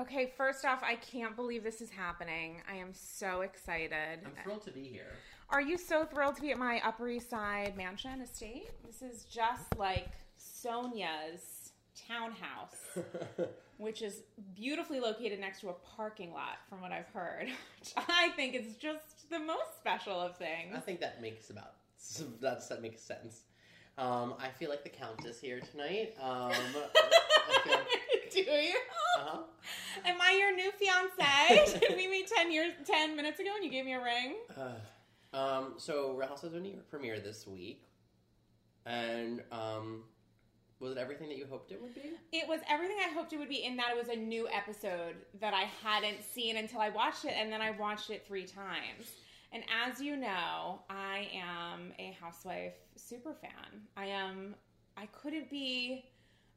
Okay, first off, I can't believe this is happening. I am so excited. I'm thrilled to be here. Are you so thrilled to be at my Upper East Side mansion estate? This is just like Sonja's townhouse, which is beautifully located next to a parking lot, from what I've heard. Which I think is just the most special of things. I think that makes about that's that makes sense. Um, I feel like the Countess here tonight. Um, feel Do you? uh-huh. Am I your new fiance? Did we meet ten years, ten minutes ago, and you gave me a ring? Uh, um, so Real Housewives of New York premiered this week, and um, was it everything that you hoped it would be? It was everything I hoped it would be in that it was a new episode that I hadn't seen until I watched it, and then I watched it three times. And as you know, I am a housewife super fan. I am, I couldn't be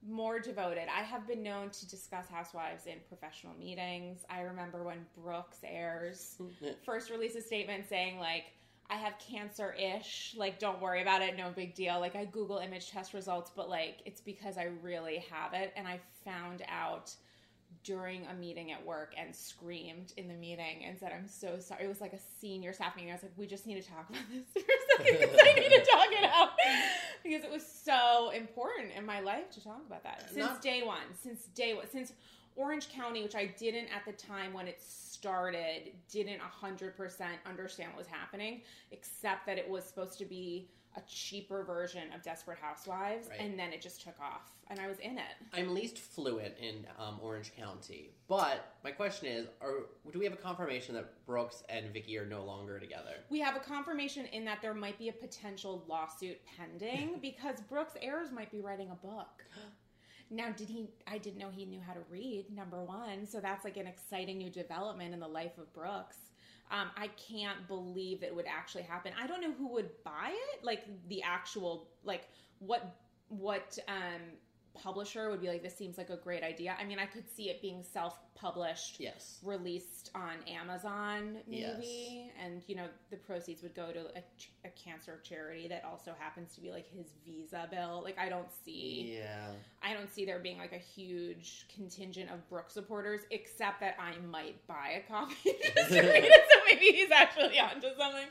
more devoted. I have been known to discuss housewives in professional meetings. I remember when Brooks Ayers first released a statement saying, like, I have cancer ish. Like, don't worry about it. No big deal. Like, I Google image test results, but like, it's because I really have it. And I found out during a meeting at work and screamed in the meeting and said, I'm so sorry. It was like a senior staff meeting. I was like, we just need to talk about this for a second because I need to talk it out because it was so important in my life to talk about that since Not- day one. Since day one. Since Orange County, which I didn't at the time when it started, didn't 100% understand what was happening, except that it was supposed to be a cheaper version of Desperate Housewives, Right. and then it just took off, and I was in it. I'm least fluent in um, Orange County, but my question is: Are do we have a confirmation that Brooks and Vicki are no longer together? We have a confirmation in that there might be a potential lawsuit pending because Brooks Ayers might be writing a book. Now, did he? I didn't know he knew how to read. Number one, so that's like an exciting new development in the life of Brooks. Um, I can't believe it would actually happen. I don't know who would buy it, like the actual, like what what um, publisher would be like. This seems like a great idea. I mean, I could see it being self published Yes. released on Amazon, Yes. maybe, and you know the proceeds would go to a, ch- a cancer charity that also happens to be like his visa bill. Like I don't see, Yeah. I don't see there being like a huge contingent of Brooke supporters, except that I might buy a copy just to read it. So maybe he's actually onto something.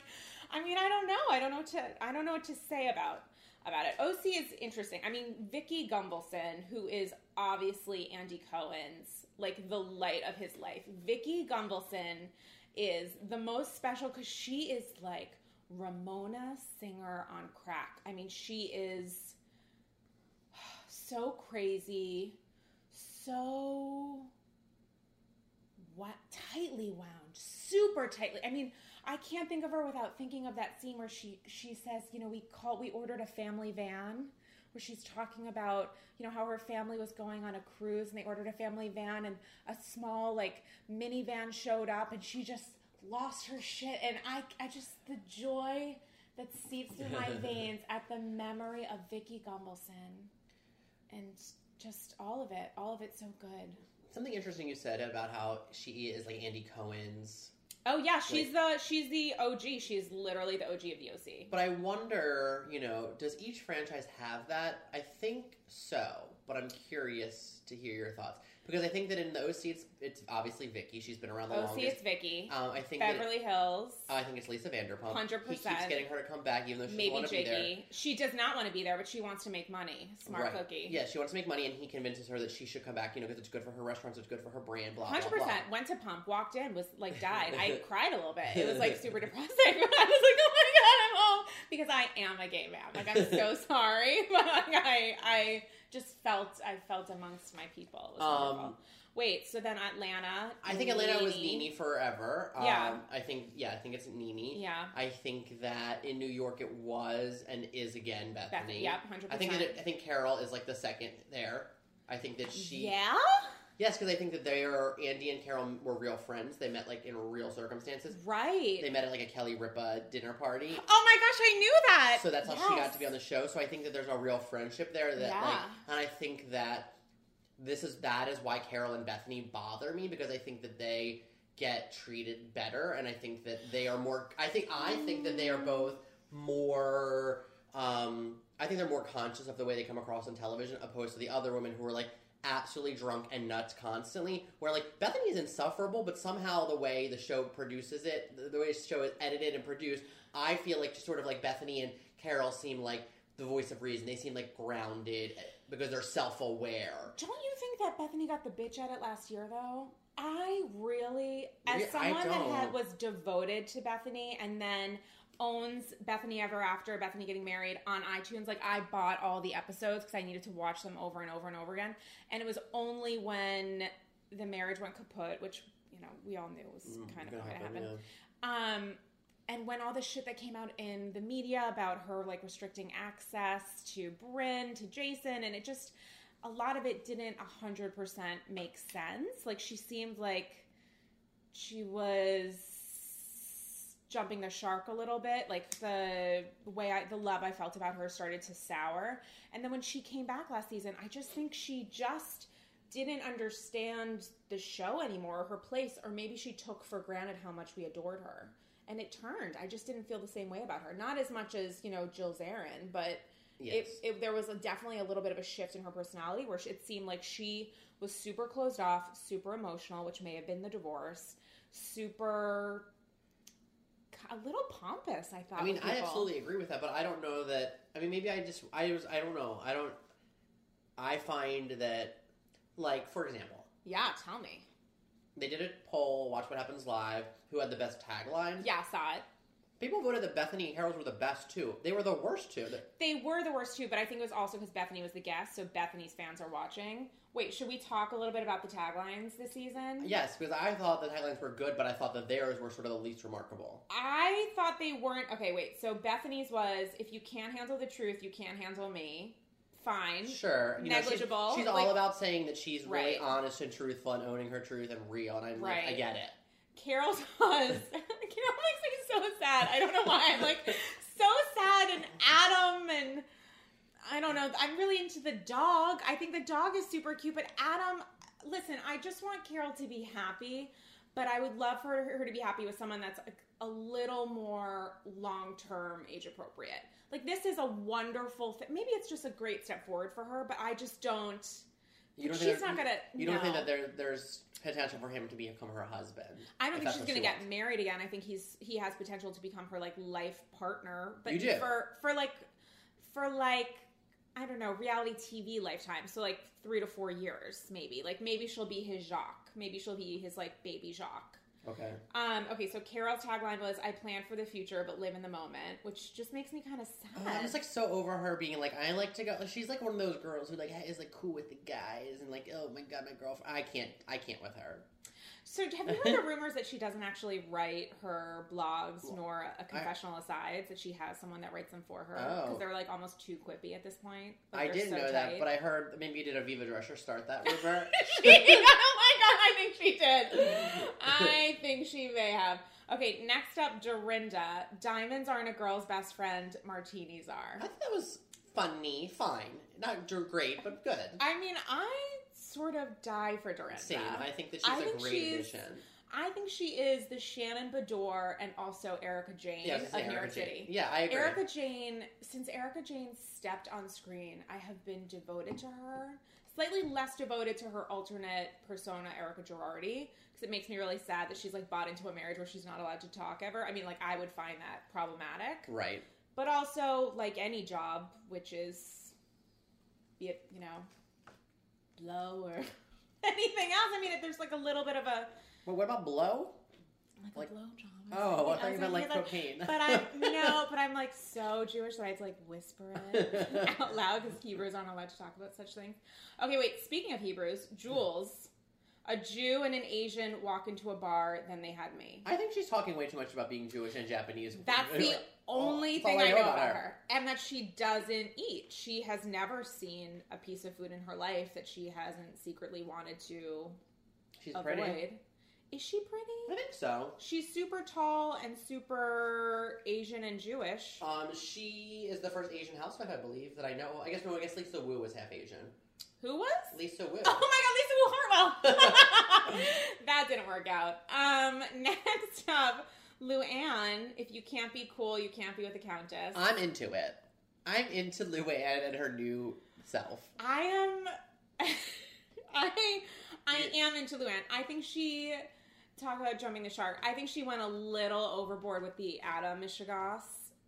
I mean, I don't know. I don't know what to. I don't know what to say about about it. OC is interesting. I mean, Vicki Gunvalson, who is obviously Andy Cohen's like the light of his life. Vicki Gunvalson is the most special because she is like Ramona Singer on crack. I mean, she is so crazy, so what tightly wound, super tightly. I mean, I can't think of her without thinking of that scene where she she says, you know, we called we ordered a family van where she's talking about, you know, how her family was going on a cruise and they ordered a family van and a small like minivan showed up and she just lost her shit and I I just the joy that seeps through my veins at the memory of Vicki Gunvalson and just all of it, all of it so good. Something interesting you said about how she is like Andy Cohen's. Oh yeah, she's the she's the OG. She's literally the OG of the OC. But I wonder, you know, does each franchise have that? I think so, but I'm curious to hear your thoughts because I think that in the OC, it's, it's obviously Vicki. She's been around the OC, longest. it's Vicki. Um, I think that, Beverly Hills. I think it's Lisa Vanderpump. 100%. He keeps getting her to come back, even though she doesn't Maybe want to be there. She does not want to be there, but she wants to make money. Smart right. cookie. Yeah, she wants to make money, and he convinces her that she should come back. You know, because it's good for her restaurants, it's good for her brand. Blah Hundred blah blah. percent. Went to pump, walked in, was like died. I cried a little bit. It was like super depressing. I was like, oh my god, I'm home because I am a gay man. Like I'm so sorry, but like, I I just felt I felt amongst my people. Um. Wait, so then Atlanta. I think Atlanta was NeNe forever. Um, Yeah. I think yeah, I think it's NeNe. Yeah. I think that in New York it was and is again Bethenny. Bethenny. Yep, hundred I think that it, I think Carole is like the second there. I think that she Yeah. Yes because I think that they are Andy and Carole were real friends. They met like in real circumstances. Right. They met at like a Kelly Ripa dinner party. Oh my gosh, I knew that. So that's how she got to be on the show. So I think that there's a real friendship there that like Yeah. and I think that this is that is why Carole and Bethenny bother me because I think that they get treated better and I think that they are more I think I think that they are both more um I think they're more conscious of the way they come across on television opposed to the other women who are like absolutely drunk and nuts constantly. Where like Bethenny is insufferable, but somehow the way the show produces it, the- the way the show is edited and produced, I feel like just sort of like Bethenny and Carole seem like the voice of reason. They seem like grounded because they're self aware. Don't you think that Bethenny got the bitch at it last year, though? I really, as Yeah, someone that had, was devoted to Bethenny and then owns Bethenny Ever After, Bethenny Getting Married on iTunes, like I bought all the episodes because I needed to watch them over and over and over again. And it was only when the marriage went kaput, which, you know, we all knew was kind of Gonna going to happen, happen. yeah. Um, and when all the shit that came out in the media about her like restricting access to Bryn, to Jason, and it just a lot of it didn't hundred percent make sense. Like she seemed like she was jumping the shark a little bit. Like the way I the love I felt about her started to sour. And then when she came back last season, I just think she just didn't understand the show anymore, or her place, or maybe she took for granted how much we adored her. And it turned. I just didn't feel the same way about her. Not as much as, you know, Jill Zarin, but Yes. it, it, there was a, definitely a little bit of a shift in her personality where she, it seemed like she was super closed off, super emotional, which may have been the divorce, super a little pompous. I thought. I mean, I absolutely agree with that, but I don't know that. I mean, maybe I just, I was, I don't know. I don't. I find that, like, for example, Yeah, tell me. they did a poll, Watch What Happens Live, who had the best tagline. Yeah, saw it. People voted that Bethenny and Carole's were the best two. They were the worst two. They were the worst too, but I think it was also because Bethenny was the guest, so Bethenny's fans are watching. Wait, should we talk a little bit about the taglines this season? Yes, because I thought the taglines were good, but I thought that theirs were sort of the least remarkable. I thought they weren't. Okay, wait. So Bethenny's was, if you can't handle the truth, you can't handle me. Fine. Sure, you know, she's- Negligible, she's, like- all about saying that she's really Right. honest and truthful and owning her truth and real, and I'm like, I get it. Carole's was. Carole makes me so sad. I don't know why. I'm like so sad. And Adam and I don't know. I'm really into the dog. I think the dog is super cute. But Adam, listen, I just want Carole to be happy. But I would love for her to be happy with someone that's a, a little more long term age appropriate. Like this is a wonderful. Th- Maybe it's just a great step forward for her. But I just don't. You don't she's think not gonna. You don't think that there, there's potential for him to become her husband? I don't think she's gonna she get wants. married again. I think he's he has potential to become her like life partner. But You do. for for like for like I don't know reality TV lifetime. So like three to four years maybe. Like maybe she'll be his Jacques. Maybe she'll be his like baby Jacques. Okay. Um, okay, so Carole's tagline was "I plan for the future, but live in the moment," which just makes me kind of Oh, sad. I'm just like so over her being like, I like to go. She's like one of those girls who like is like cool with the guys and like, oh my god, my girlfriend. I can't, I can't with her. So have you heard the rumors that she doesn't actually write her blogs nor a confessional asides? That she has someone that writes them for her because Oh. they're like almost too quippy at this point. Like, I didn't so know that, but I heard maybe did Aviva Drescher start that rumor? she, oh my god, I think she did. I think she may have. Okay, next up, Dorinda. Diamonds aren't a girl's best friend. Martinis are. I thought that was funny, fine, not great, but good. I mean, I sort of die for Dorinda. Same. I think that she's I a great she's- addition. I think she is the Shannon Beador and also Erika Jayne Yeah, of gonna New York Erika Jayne. City. Yeah, I agree. Erika Jayne, since Erika Jayne stepped on screen, I have been devoted to her. Slightly less devoted to her alternate persona, Erika Girardi, because it makes me really sad that she's like bought into a marriage where she's not allowed to talk ever. I mean, like I would find that problematic, Right. but also like any job, which is, you know, blow or anything else. I mean, if there's like a little bit of a Well, what about blow? like, Like- a blow job. Oh, I you meant like cocaine. but I'm no, but I'm like so Jewish that I had to like whisper it out loud because Hebrews aren't allowed to talk about such things. Okay, wait. Speaking of Hebrews, Jules, a Jew and an Asian walk into a bar, then they had me. I think she's talking way too much about being Jewish and Japanese. That's the only all thing I I know about about. And that she doesn't eat. She has never seen a piece of food in her life that she hasn't secretly wanted to She's avoid. pretty. Is she pretty? I think so. She's super tall and super Asian and Jewish. Um, she is the first Asian housewife, I believe, that I know. I guess no, I guess Lisa Wu was half Asian. Who was? Lisa Wu. Oh my god, Lisa Wu Hartwell. that didn't work out. Um, next up, Luann. If you can't be cool, you can't be with the Countess. I'm into it. I'm into Luann and her new self. I am. I I am into Luann. I think she talk about jumping the shark. I think she went a little overboard with the Adam Michigas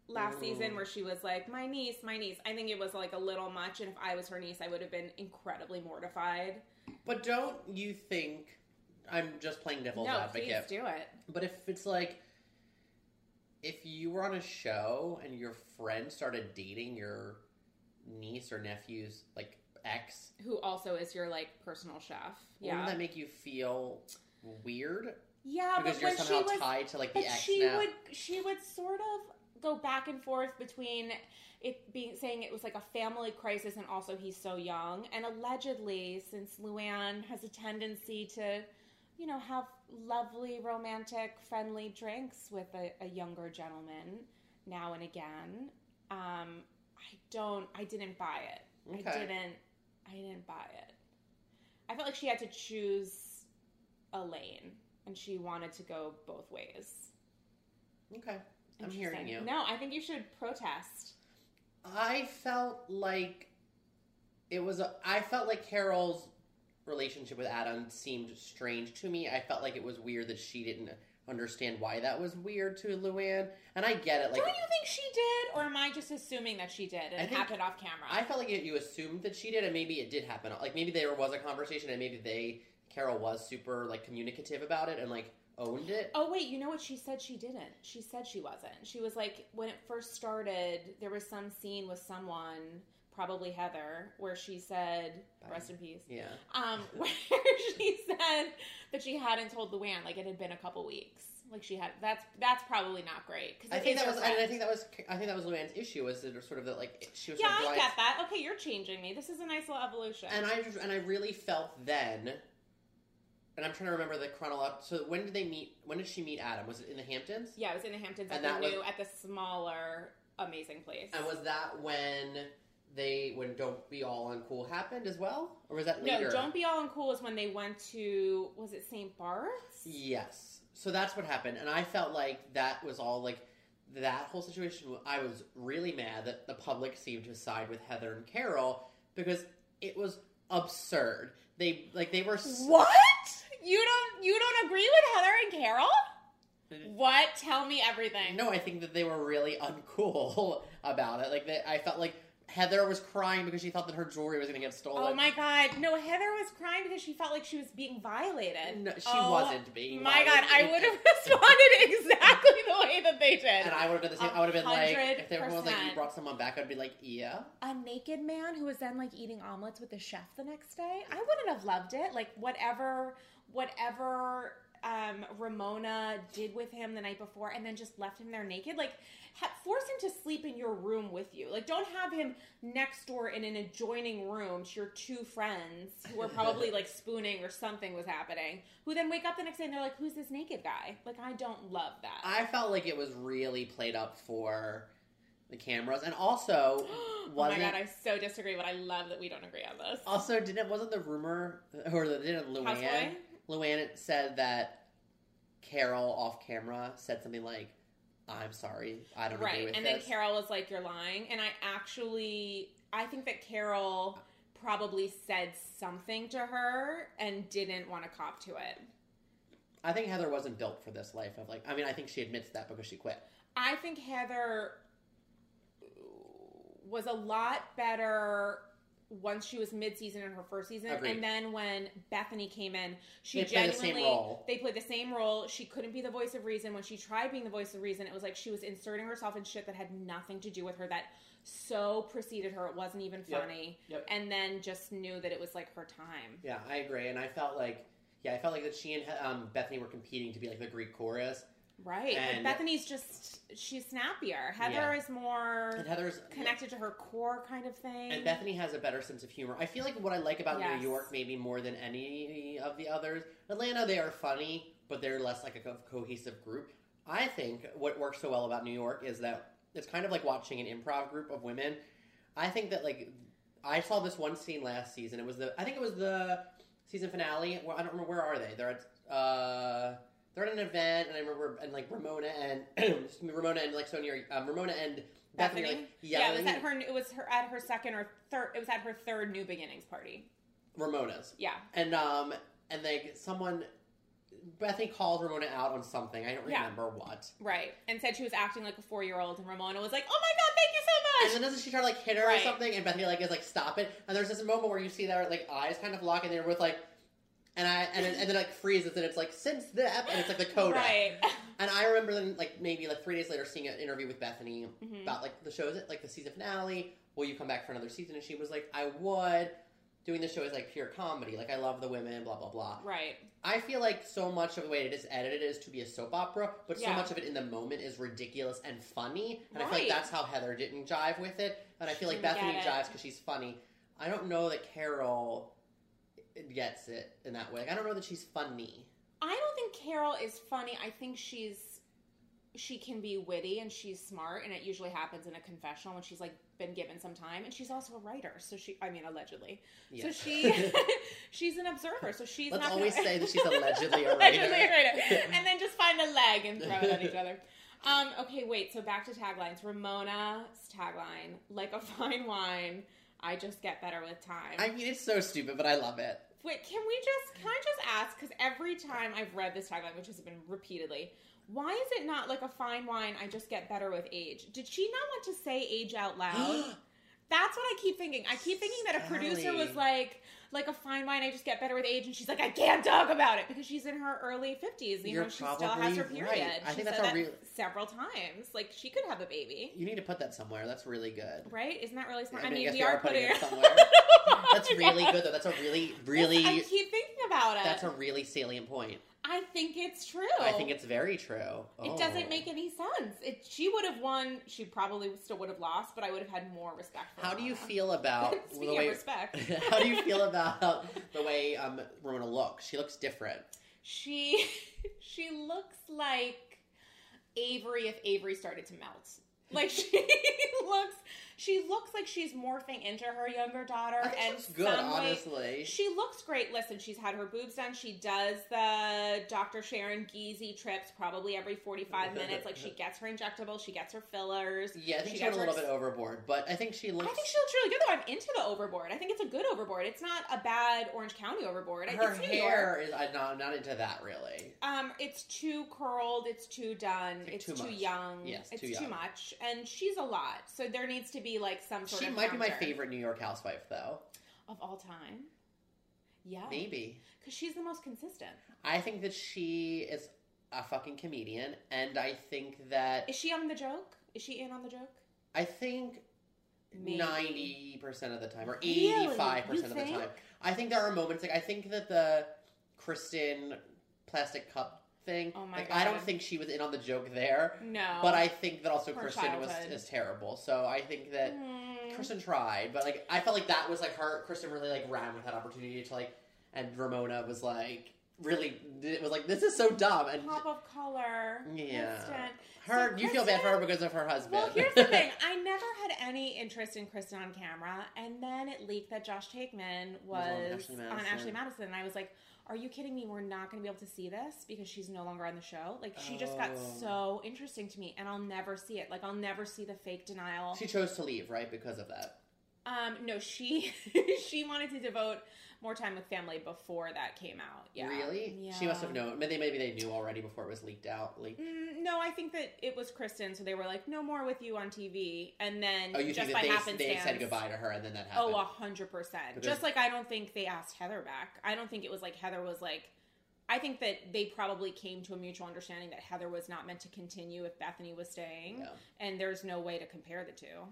last Ooh. season where she was like, My niece, my niece. I think it was like a little much and if I was her niece I would have been incredibly mortified. But don't you think? I'm just playing devil's no, advocate. please do it. But if it's like, if you were on a show and your friend started dating your niece or nephew's like ex, Who also is your like personal chef. Yeah. wouldn't that make you feel weird? yeah, Because but you're when somehow she was tied to like the ex she now. would she would sort of go back and forth between it being saying it was like a family crisis and also he's so young. And allegedly, since Luann has a tendency to, you know, have lovely, romantic, friendly drinks with a, a younger gentleman now and again, um, I don't I didn't buy it. I didn't I didn't buy it. I felt like she had to choose a lane and she wanted to go both ways. Okay, I'm hearing you. No, I think you should protest. I felt like it was. A, I felt like Carole's relationship with Adam seemed strange to me. I felt like it was weird that she didn't understand why that was weird to Luann, and I get it. Like Don't you think she did, or am I just assuming that she did and it happened off camera? I felt like you assumed that she did, and maybe it did happen. Like maybe there was a conversation, and maybe they Carole was super like communicative about it and like owned it. Oh wait, you know what she said she didn't? She said she wasn't. She was like when it first started, there was some scene with someone, probably Heather, where she said, Bye. "Rest in peace." Yeah, Um, where she said that she hadn't told Luann like it had been a couple weeks. Like she had. That's that's probably not great. Cause I think that was. And I think that was. I think that was Luann's issue. Was that sort of that like she was. Yeah, sort of I get that. Okay, you're changing me. This is a nice little evolution. And I and I really felt then, and I'm trying to remember the chronology. So when did they meet? When did she meet Adam? Was it in the Hamptons? yeah, it was in the Hamptons And at that the was- new, at the smaller, amazing place. And was that when they when Don't Be All Uncool happened as well, or was that later? no, Don't Be All Uncool is when they went to, was it St. Bart's? Yes. So that's what happened, and I felt like that was all like that whole situation. I was really mad that the public seemed to side with Heather and Carole because it was absurd. They like they were. s- What? You don't, you don't agree with Heather and Carole? What? Tell me everything. No, I think that they were really uncool about it. Like they, I felt like Heather was crying because she thought that her jewelry was going to get stolen. Oh my god. No, Heather was crying because she felt like she was being violated. No, she Oh wasn't being. My god, I would have responded exactly the way that they did. And I would have done the same. I would have been like, if everyone was like, "You brought someone back," I'd be like, "Yeah." a naked man who was then like eating omelets with the chef the next day i wouldn't have loved it like whatever whatever um, ramona did with him the night before and then just left him there naked like ha- force him to sleep in your room with you. Like don't have him next door in an adjoining room to your two friends who are probably like spooning or something was happening who then wake up the next day and they're like who's this naked guy? Like i don't love that. I felt like it was really played up for the cameras, and also oh my god i so disagree but i love that we don't agree on this. Also, didn't wasn't the rumor or the, didn't Luann Houseboy? Luann said that Carole off camera said something like, "I'm sorry, I don't agree right with and this." then carole was like you're lying and i actually i think that carole probably said something to her and didn't want to cop to it I think Heather wasn't built for this life of like. I mean, I think she admits that because she quit. i think heather was a lot better once she was mid-season in her first season Agreed. and then when bethenny came in she They the genuinely same role. they played the same role she couldn't be the voice of reason when she tried being the voice of reason it was like she was inserting herself in shit that had nothing to do with her that so preceded her it wasn't even Yep. funny Yep. and then just knew that it was like her time Yeah, I agree, and I felt like, yeah, I felt like that she and um, Bethenny were competing to be like the Greek chorus, right And- bethenny's just she's snappier heather Yeah. is more and Heather's connected to her core kind of thing And Bethenny has a better sense of humor. I feel like what I like about Yes. New York, maybe more than any of the others, Atlanta, they are funny, but they're less like a co- cohesive group. I think what works so well about New York is that it's kind of like watching an improv group of women. I think that like I saw this one scene last season. It was the I think it was the season finale. Where I don't remember where are they? They're at uh they're at an event, and I remember and like Ramona and Ramona and like Sonja, um, Ramona and Bethenny, Bethenny? like yeah it was at her it was her at her second or third it was at her third new beginnings party Ramona's, Yeah. and um, and like someone Bethenny called Ramona out on something. I don't Yeah. remember what. Right. And said she was acting like a four year old, and Ramona was like, "Oh my god, thank you so much. And then doesn't she try to like hit her Right. or something? And Bethenny like is like stop it. And there's this moment where you see their like eyes kind of lock, and they're both like, and I and, it, and then like freezes, and it's like since the ep-" and it's like the coda. Right. And I remember then like maybe like three days later seeing an interview with Bethenny Mhm. about like the show's like the season finale. Will you come back for another season? And she was like, I would. Doing the show is like pure comedy. Like I love the women, blah blah blah. Right. I feel like so much of the way it is edited is to be a soap opera, but so much of it in the moment is ridiculous and funny. And I feel like that's how Heather didn't jive with it. And I feel like Bethenny jives because she's funny. I don't know that Carole gets it in that way. I don't know that she's funny. I don't think Carole is funny. I think she's she can be witty and she's smart, and it usually happens in a confessional when she's like been given some time, and she's also a writer. So she, I mean, allegedly. So she, she's an observer. So she's Let's not always gonna- say that she's allegedly a writer. Allegedly a writer. and then just find a leg and throw it at each other. Um, okay, wait. So back to taglines. Ramona's tagline: "Like a fine wine, I just get better with time." I mean, it's so stupid, but I love it. Wait, can we just can I just ask? Because every time I've read this tagline, which has been repeatedly, why is it not like a fine wine? I just get better with age. Did she not want to say age out loud? That's what I keep thinking. I keep thinking that a producer was like, like a fine wine. I just get better with age, and she's like, I can't talk about it because she's in her early fifties. You You're know, she still has her right. period. I she think that's that real- several times. Like she could have a baby, You need to put that somewhere. That's really good. right? Isn't that really smart? I mean, I mean, we we are are putting putting it somewhere. That's really good, though. That's a really, really. I keep thinking about it. That's a really salient point. I think it's true. I think it's very true. It Oh. doesn't make any sense. It, she would have won. She probably still would have lost, but I would have had more respect for How do you feel about the way? of respect, how do you feel about the way um, Ramona looks? She looks different. she she looks like Avery if Avery started to melt. Like she looks, she looks like she's morphing into her younger daughter. And good, way- honestly. She looks great. Listen, she's had her boobs done. She does the Dr. Sharon Geezy trips probably every 45 minutes. Like she gets her injectable, she gets her fillers. yeah, I think she she went a little her- bit overboard, but I think she looks. I think she looks really good though. I'm into the overboard. I think it's a good overboard. It's not a bad Orange County overboard. her it's hair is. I'm not, I'm not into that really. Um, it's too curled. It's too done. Like It's too too, young. Yes, it's too too, much, and she's a lot. So there needs to be like some sort She of. might be my favorite New York housewife, though. of all time. Yeah, Maybe. because she's the most consistent. I think that she is a fucking comedian, and I think that Is she on the joke? Is she in on the joke? I think Maybe. ninety percent of the time, or eighty-five You percent of the time. I think there are moments like I think that the Kristen plastic cup thing. Oh my like, I don't think she was in on the joke there, No, but I think that also Her Kristen was is terrible. So I think that Mm. Kristen tried, but like I felt like that was like her. Kristen really like ran with that opportunity to like, and Ramona was like really it was like this is so dumb and pop of color. Yeah. Kristen. her So you feel bad for her because of her husband. Well, here's the thing. I never had any interest in Kristen on camera, and then it leaked that Josh Taekman Was on was Ashley on Ashley Madison, and I was like, "Are you kidding me? We're not going to be able to see this because she's no longer on the show." Like, she just got Oh. so interesting to me, and I'll never see it. Like, I'll never see the fake denial. she chose to leave right because of that. Um, no, she she wanted to devote more time with family before that came out. Yeah, Really? Yeah. She must have known. Maybe maybe they knew already before it was leaked out. Leaked. No, I think that it was Kristen, so they were like, "No more with you on TV," and then Oh, you just think by that they, they said goodbye to her and then that oh, happened? Oh, a hundred percent. Just like I don't think they asked Heather back. I don't think it was like Heather was like. I think that they probably came to a mutual understanding that Heather was not meant to continue if Bethenny was staying, and there's no way to compare the two.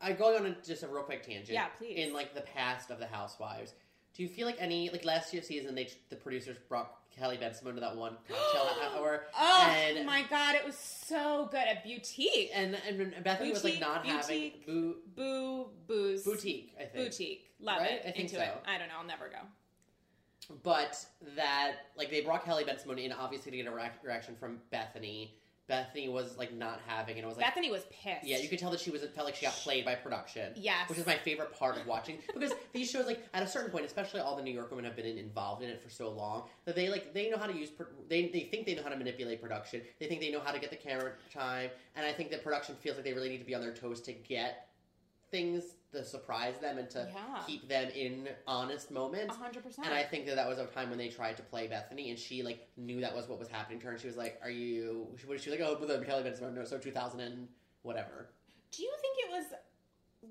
I'm going on a, just a real quick tangent. Yeah, please. In like the past of the Housewives, do you feel like any like last year's season they the producers brought Kelly Bensimon to that one cocktail hour Oh and my god, it was so good at Boutique. and and Bethenny was like Boutique, not having boo, Boo, booze, boutique. I think boutique. Love Right? it. I think Into it. so. I don't know. I'll never go. But that, like, they brought Kelly Bensimon in obviously to get a reac- reaction from Bethenny. Bethenny was like not having, and it was like, Bethenny was pissed. yeah, you could tell that she was it felt like she got played by production. Yes. which is my favorite part of watching because these shows, like, at a certain point, especially all the New York women have been involved in it for so long that they like they know how to use. They they think they know how to manipulate production. They think they know how to get the camera time, and I think that production feels like they really need to be on their toes to get things to surprise them and to Yeah. keep them in honest moments. hundred percent. And I think that that was a time when they tried to play Bethenny, and she like knew that was what was happening to her. And she was like, "Are you?" She was she was like, "Oh, but the Kelly Bensimon, no, so 2000 and whatever." Do you think it was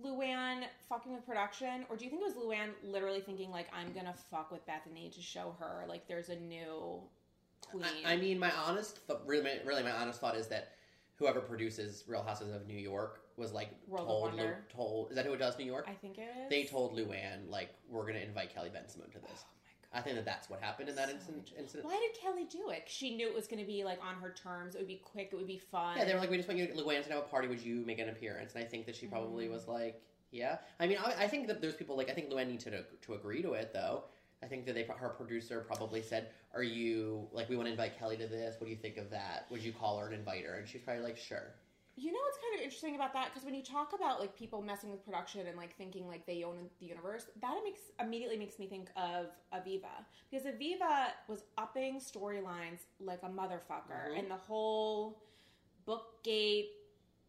Luann fucking with production, or do you think it was Luann literally thinking like I'm gonna fuck with Bethenny to show her like there's a new queen? I, I mean, my honest, th- really, really, my honest thought is that whoever produces Real Houses of New York was like World told, Lu- told. Is that who it does New York? I think it is. they told Luann like we're gonna invite Kelly Bensimon to Oh this. my I think that that's what happened in that So incident. incident. Why did Kelly do it? She knew it was going to be like on her terms. It would be quick. It would be fun. Yeah, they were like, we just want you, Luann, to have a party. Would you make an appearance? And I think that she probably Mm. was like, yeah. I mean, I, I think that there's people like I think Luann needed to to agree to it though. I think that they her producer probably said, "Are you like we want to invite Kelly to this? What do you think of that? Would you call her and invite her?" And she's probably like, "Sure." You know what's kind of interesting about that? Because when you talk about like people messing with production and like thinking like they own the universe, that makes immediately makes me think of Aviva because Aviva was upping storylines like a motherfucker, Mhm. and the whole bookgate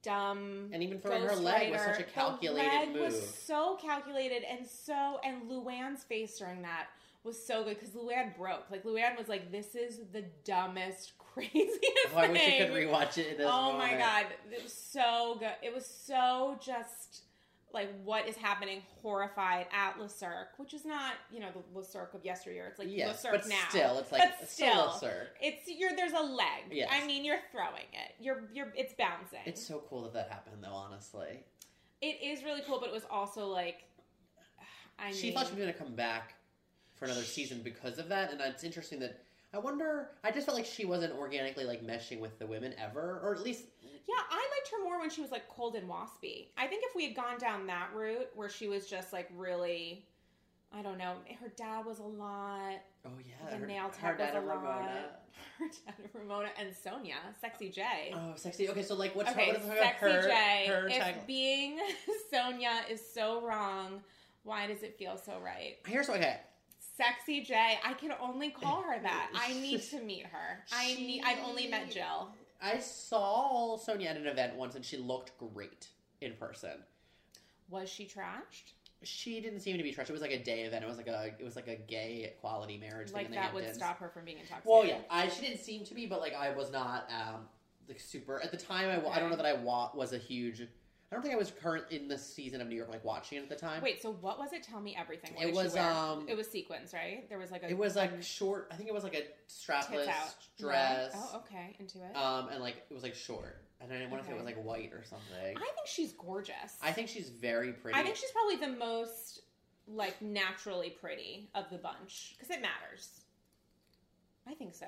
dumb And even throwing her leg was such a calculated the leg move. Was so calculated and so and Luann's face during that was so good because Luann broke. Like Luann was like, "This is the dumbest, craziest Oh, I wish thing." I could rewatch it. In this oh my god, it was so good. It was so just like what is happening, horrified at Le Cirque, which is not you know the Le Cirque of yesteryear. It's like yes, Le Cirque but now. still, it's like But still, still, Cirque. It's you're there's a leg. Yes. I mean you're throwing it. You're you're it's bouncing. It's so cool that that happened, though. Honestly, it is really cool, but it was also like I she mean, thought she was going to come back for another season because of that, and it's interesting that I wonder. I just felt like she wasn't organically like meshing with the women ever, or at least Yeah, I liked her more when she was like cold and waspy. I think if we had gone down that route where she was just like really, I don't know, her dad was a lot. oh yeah, The her, nail her tech was a and lot. Ramona. Her dad, Ramona, and Sonja, Sexy J. Oh, sexy. Okay, so like, what's okay, what her, Sexy her, J. her if tagline? being Sonja is so wrong, why does it feel so right? Here's what okay. Sexy J. I can only call her that. I need to meet her. I need. I've only met Jill. I saw Sonja at an event once, and she looked great in person. Was she trashed? She didn't seem to be trashed. It was like a day event. It was like a it was like a gay equality marriage thing Like that would stop her from being intoxicated. Well, yeah, I she didn't seem to be, but like I was not um like super at the time. I, wa- I don't know that I wa- was a huge. I don't think I was current in the season of New York like watching it at the time. Wait, so what was it? Tell me everything. What It was, um, it was sequins, right? There was like a it was like um, short. I think it was like a strapless dress. Oh, okay, into it. Um, and like it was like short, and I want to say it was like white or something. I think she's gorgeous. I think she's very pretty. I think she's probably the most like naturally pretty of the bunch because it matters. I think so.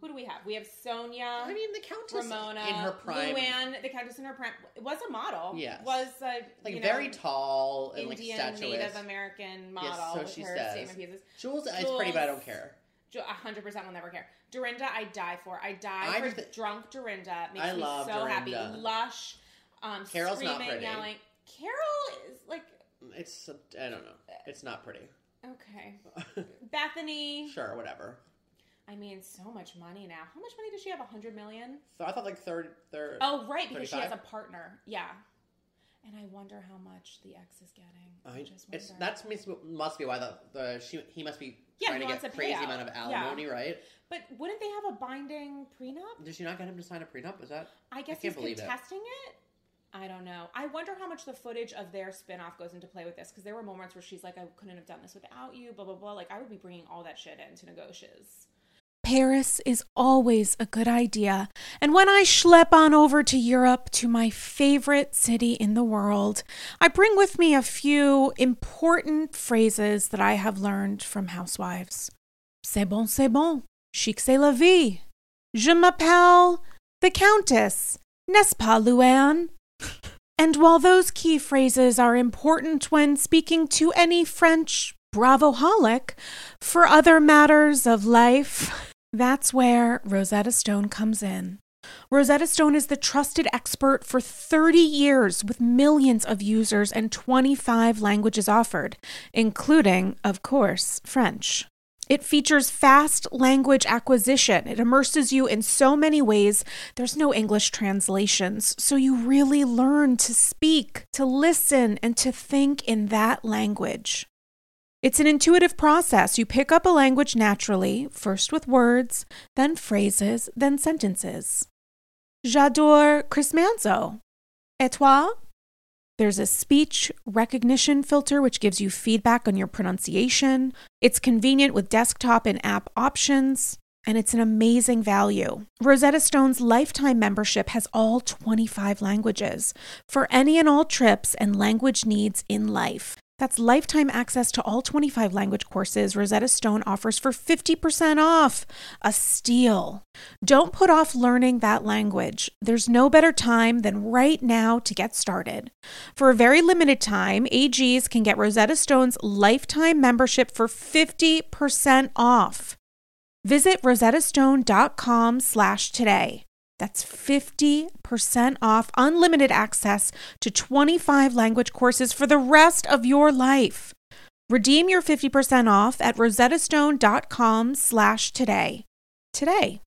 Who do we have? We have Sonja. I mean, the Countess Ramona, in her prime, Luann, the Countess in her prime, was a model. Yes. was a like you know, very tall and Indian like statuesque. Native American model so with she her says. statement pieces. Jules, is pretty, but I don't care. A hundred percent will never care. Dorinda, I die for. I die I for just- drunk Dorinda. Makes I me love so happy. Dorinda. Lush, um, Carole's not screaming, pretty. yelling. Carole is like It's I don't know. It's not pretty. okay. Bethenny. sure, whatever. I mean, so much money now. How much money does she have? A hundred million? So I thought like third, third. Oh, right, because she has a partner. Yeah. And I wonder how much the ex is getting. I, I, just it's that's must be why the, the she he must be Yeah, trying to get a crazy payout. amount of Yeah. alimony, right? But wouldn't they have a binding prenup? Did she not get him to sign a prenup? Is that I guess can't he's believe it. contesting it. I don't know. I wonder how much the footage of their spin-off goes into play with this because there were moments where she's like, I couldn't have done this without you, blah, blah, blah. Like, I would be bringing all that shit into negotiations. Paris is always a good idea. And when I schlep on over to Europe to my favorite city in the world, I bring with me a few important phrases that I have learned from housewives. C'est bon, c'est bon. Chic, c'est la vie. Je m'appelle the Countess. N'est-ce pas, Luann? And while those key phrases are important when speaking to any French bravoholic, for other matters of life, that's where Rosetta Stone comes in. Rosetta Stone is the trusted expert for 30 years with millions of users and 25 languages offered, including, of course, French. It features fast language acquisition. It immerses you in so many ways. There's no English translations, so you really learn to speak, to listen, and to think in that language. It's an intuitive process. You pick up a language naturally, first with words, then phrases, then sentences. J'adore Chris Manzo. Et toi? There's a speech recognition filter, which gives you feedback on your pronunciation. It's convenient with desktop and app options, and it's an amazing value. Rosetta Stone's lifetime membership has all 25 languages for any and all trips and language needs in life. That's lifetime access to all 25 language courses Rosetta Stone offers for 50% off. A steal. Don't put off learning that language. There's no better time than right now to get started. For a very limited time, AGs can get Rosetta Stone's lifetime membership for 50% off. Visit rosettastone.com slash today. That's 50% off unlimited access to 25 language courses for the rest of your life. Redeem your 50% off at rosettastone.com slash today. Today.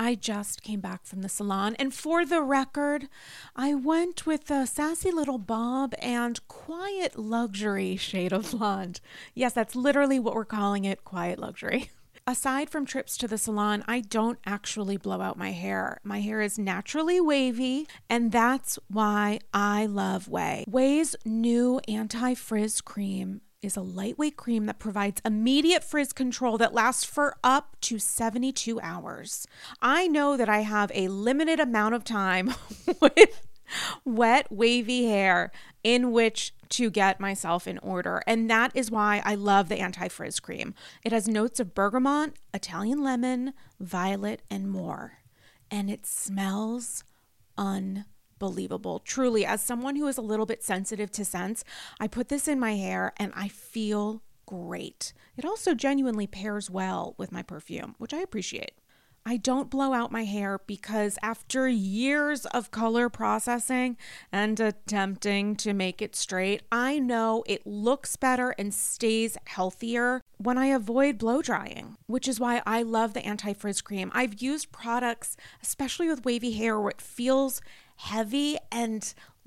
I just came back from the salon, and for the record, I went with a sassy little bob and quiet luxury shade of blonde. Yes, that's literally what we're calling it quiet luxury. aside from trips to the salon, I don't actually blow out my hair. My hair is naturally wavy, and that's why I love Ouai. Ouai's new anti frizz cream is a lightweight cream that provides immediate frizz control that lasts for up to 72 hours. I know that I have a limited amount of time with wet, wavy hair in which to get myself in order. And that is why I love the anti frizz cream. It has notes of bergamot, Italian lemon, violet, and more. And it smells unbelievable. Truly, as someone who is a little bit sensitive to scents, I put this in my hair and I feel great. It also genuinely pairs well with my perfume, which I appreciate. I don't blow out my hair because after years of color processing and attempting to make it straight, I know it looks better and stays healthier when I avoid blow drying, which is why I love the anti frizz cream. I've used products, especially with wavy hair, where it feels heavy and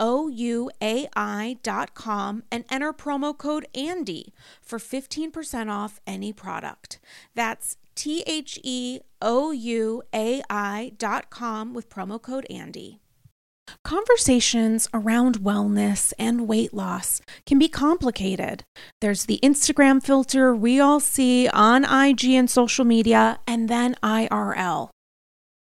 ouai.com and enter promo code ANDY for 15% off any product. That's T H E O U A I.com with promo code ANDY. Conversations around wellness and weight loss can be complicated. There's the Instagram filter we all see on IG and social media, and then IRL.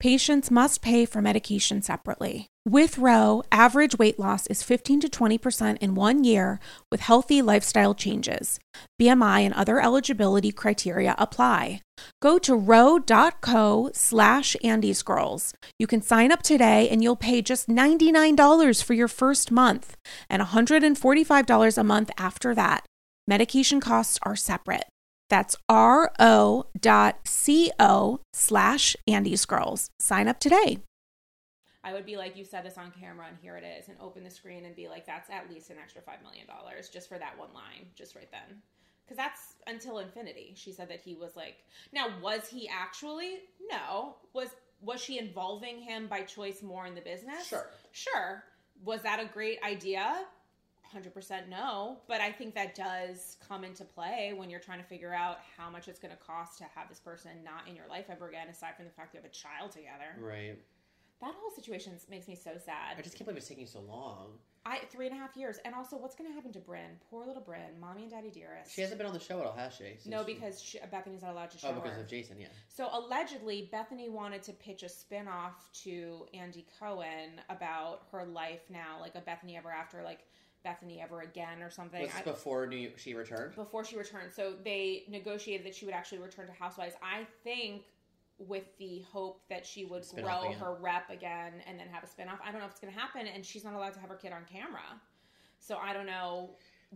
Patients must pay for medication separately. With Ro, average weight loss is 15 to 20% in one year with healthy lifestyle changes. BMI and other eligibility criteria apply. Go to ro.co slash andyscrolls. You can sign up today and you'll pay just $99 for your first month and $145 a month after that. Medication costs are separate. That's ro.co slash andyscrolls. Sign up today. I would be like, you said this on camera, and here it is, and open the screen and be like, that's at least an extra $5 million just for that one line, just right then. because that's until infinity. She said that he was like. Now, was he actually? No. Was was she involving him by choice more in the business? Sure. Sure. Was that a great idea? 100% no, but I think that does come into play when you're trying to figure out how much it's going to cost to have this person not in your life ever again, aside from the fact you have a child together. Right. That whole situation makes me so sad. I just can't believe it's taking so long. I three and a half years, and also what's going to happen to Bryn? Poor little Bryn, mommy and daddy dearest. She hasn't been on the show at all, has she? Since no, because she, Bethenny's not allowed to show oh, because her. of Jason. Yeah. So allegedly, Bethenny wanted to pitch a spin-off to Andy Cohen about her life now, like a Bethenny Ever After, like Bethenny Ever Again or something. Was I- before New she returned? before she returned. So they negotiated that she would actually return to Housewives. I think with the hope that she would Spin grow her rep again and then have a spinoff. I don't know if it's going to happen, and she's not allowed to have her kid on camera. So I don't know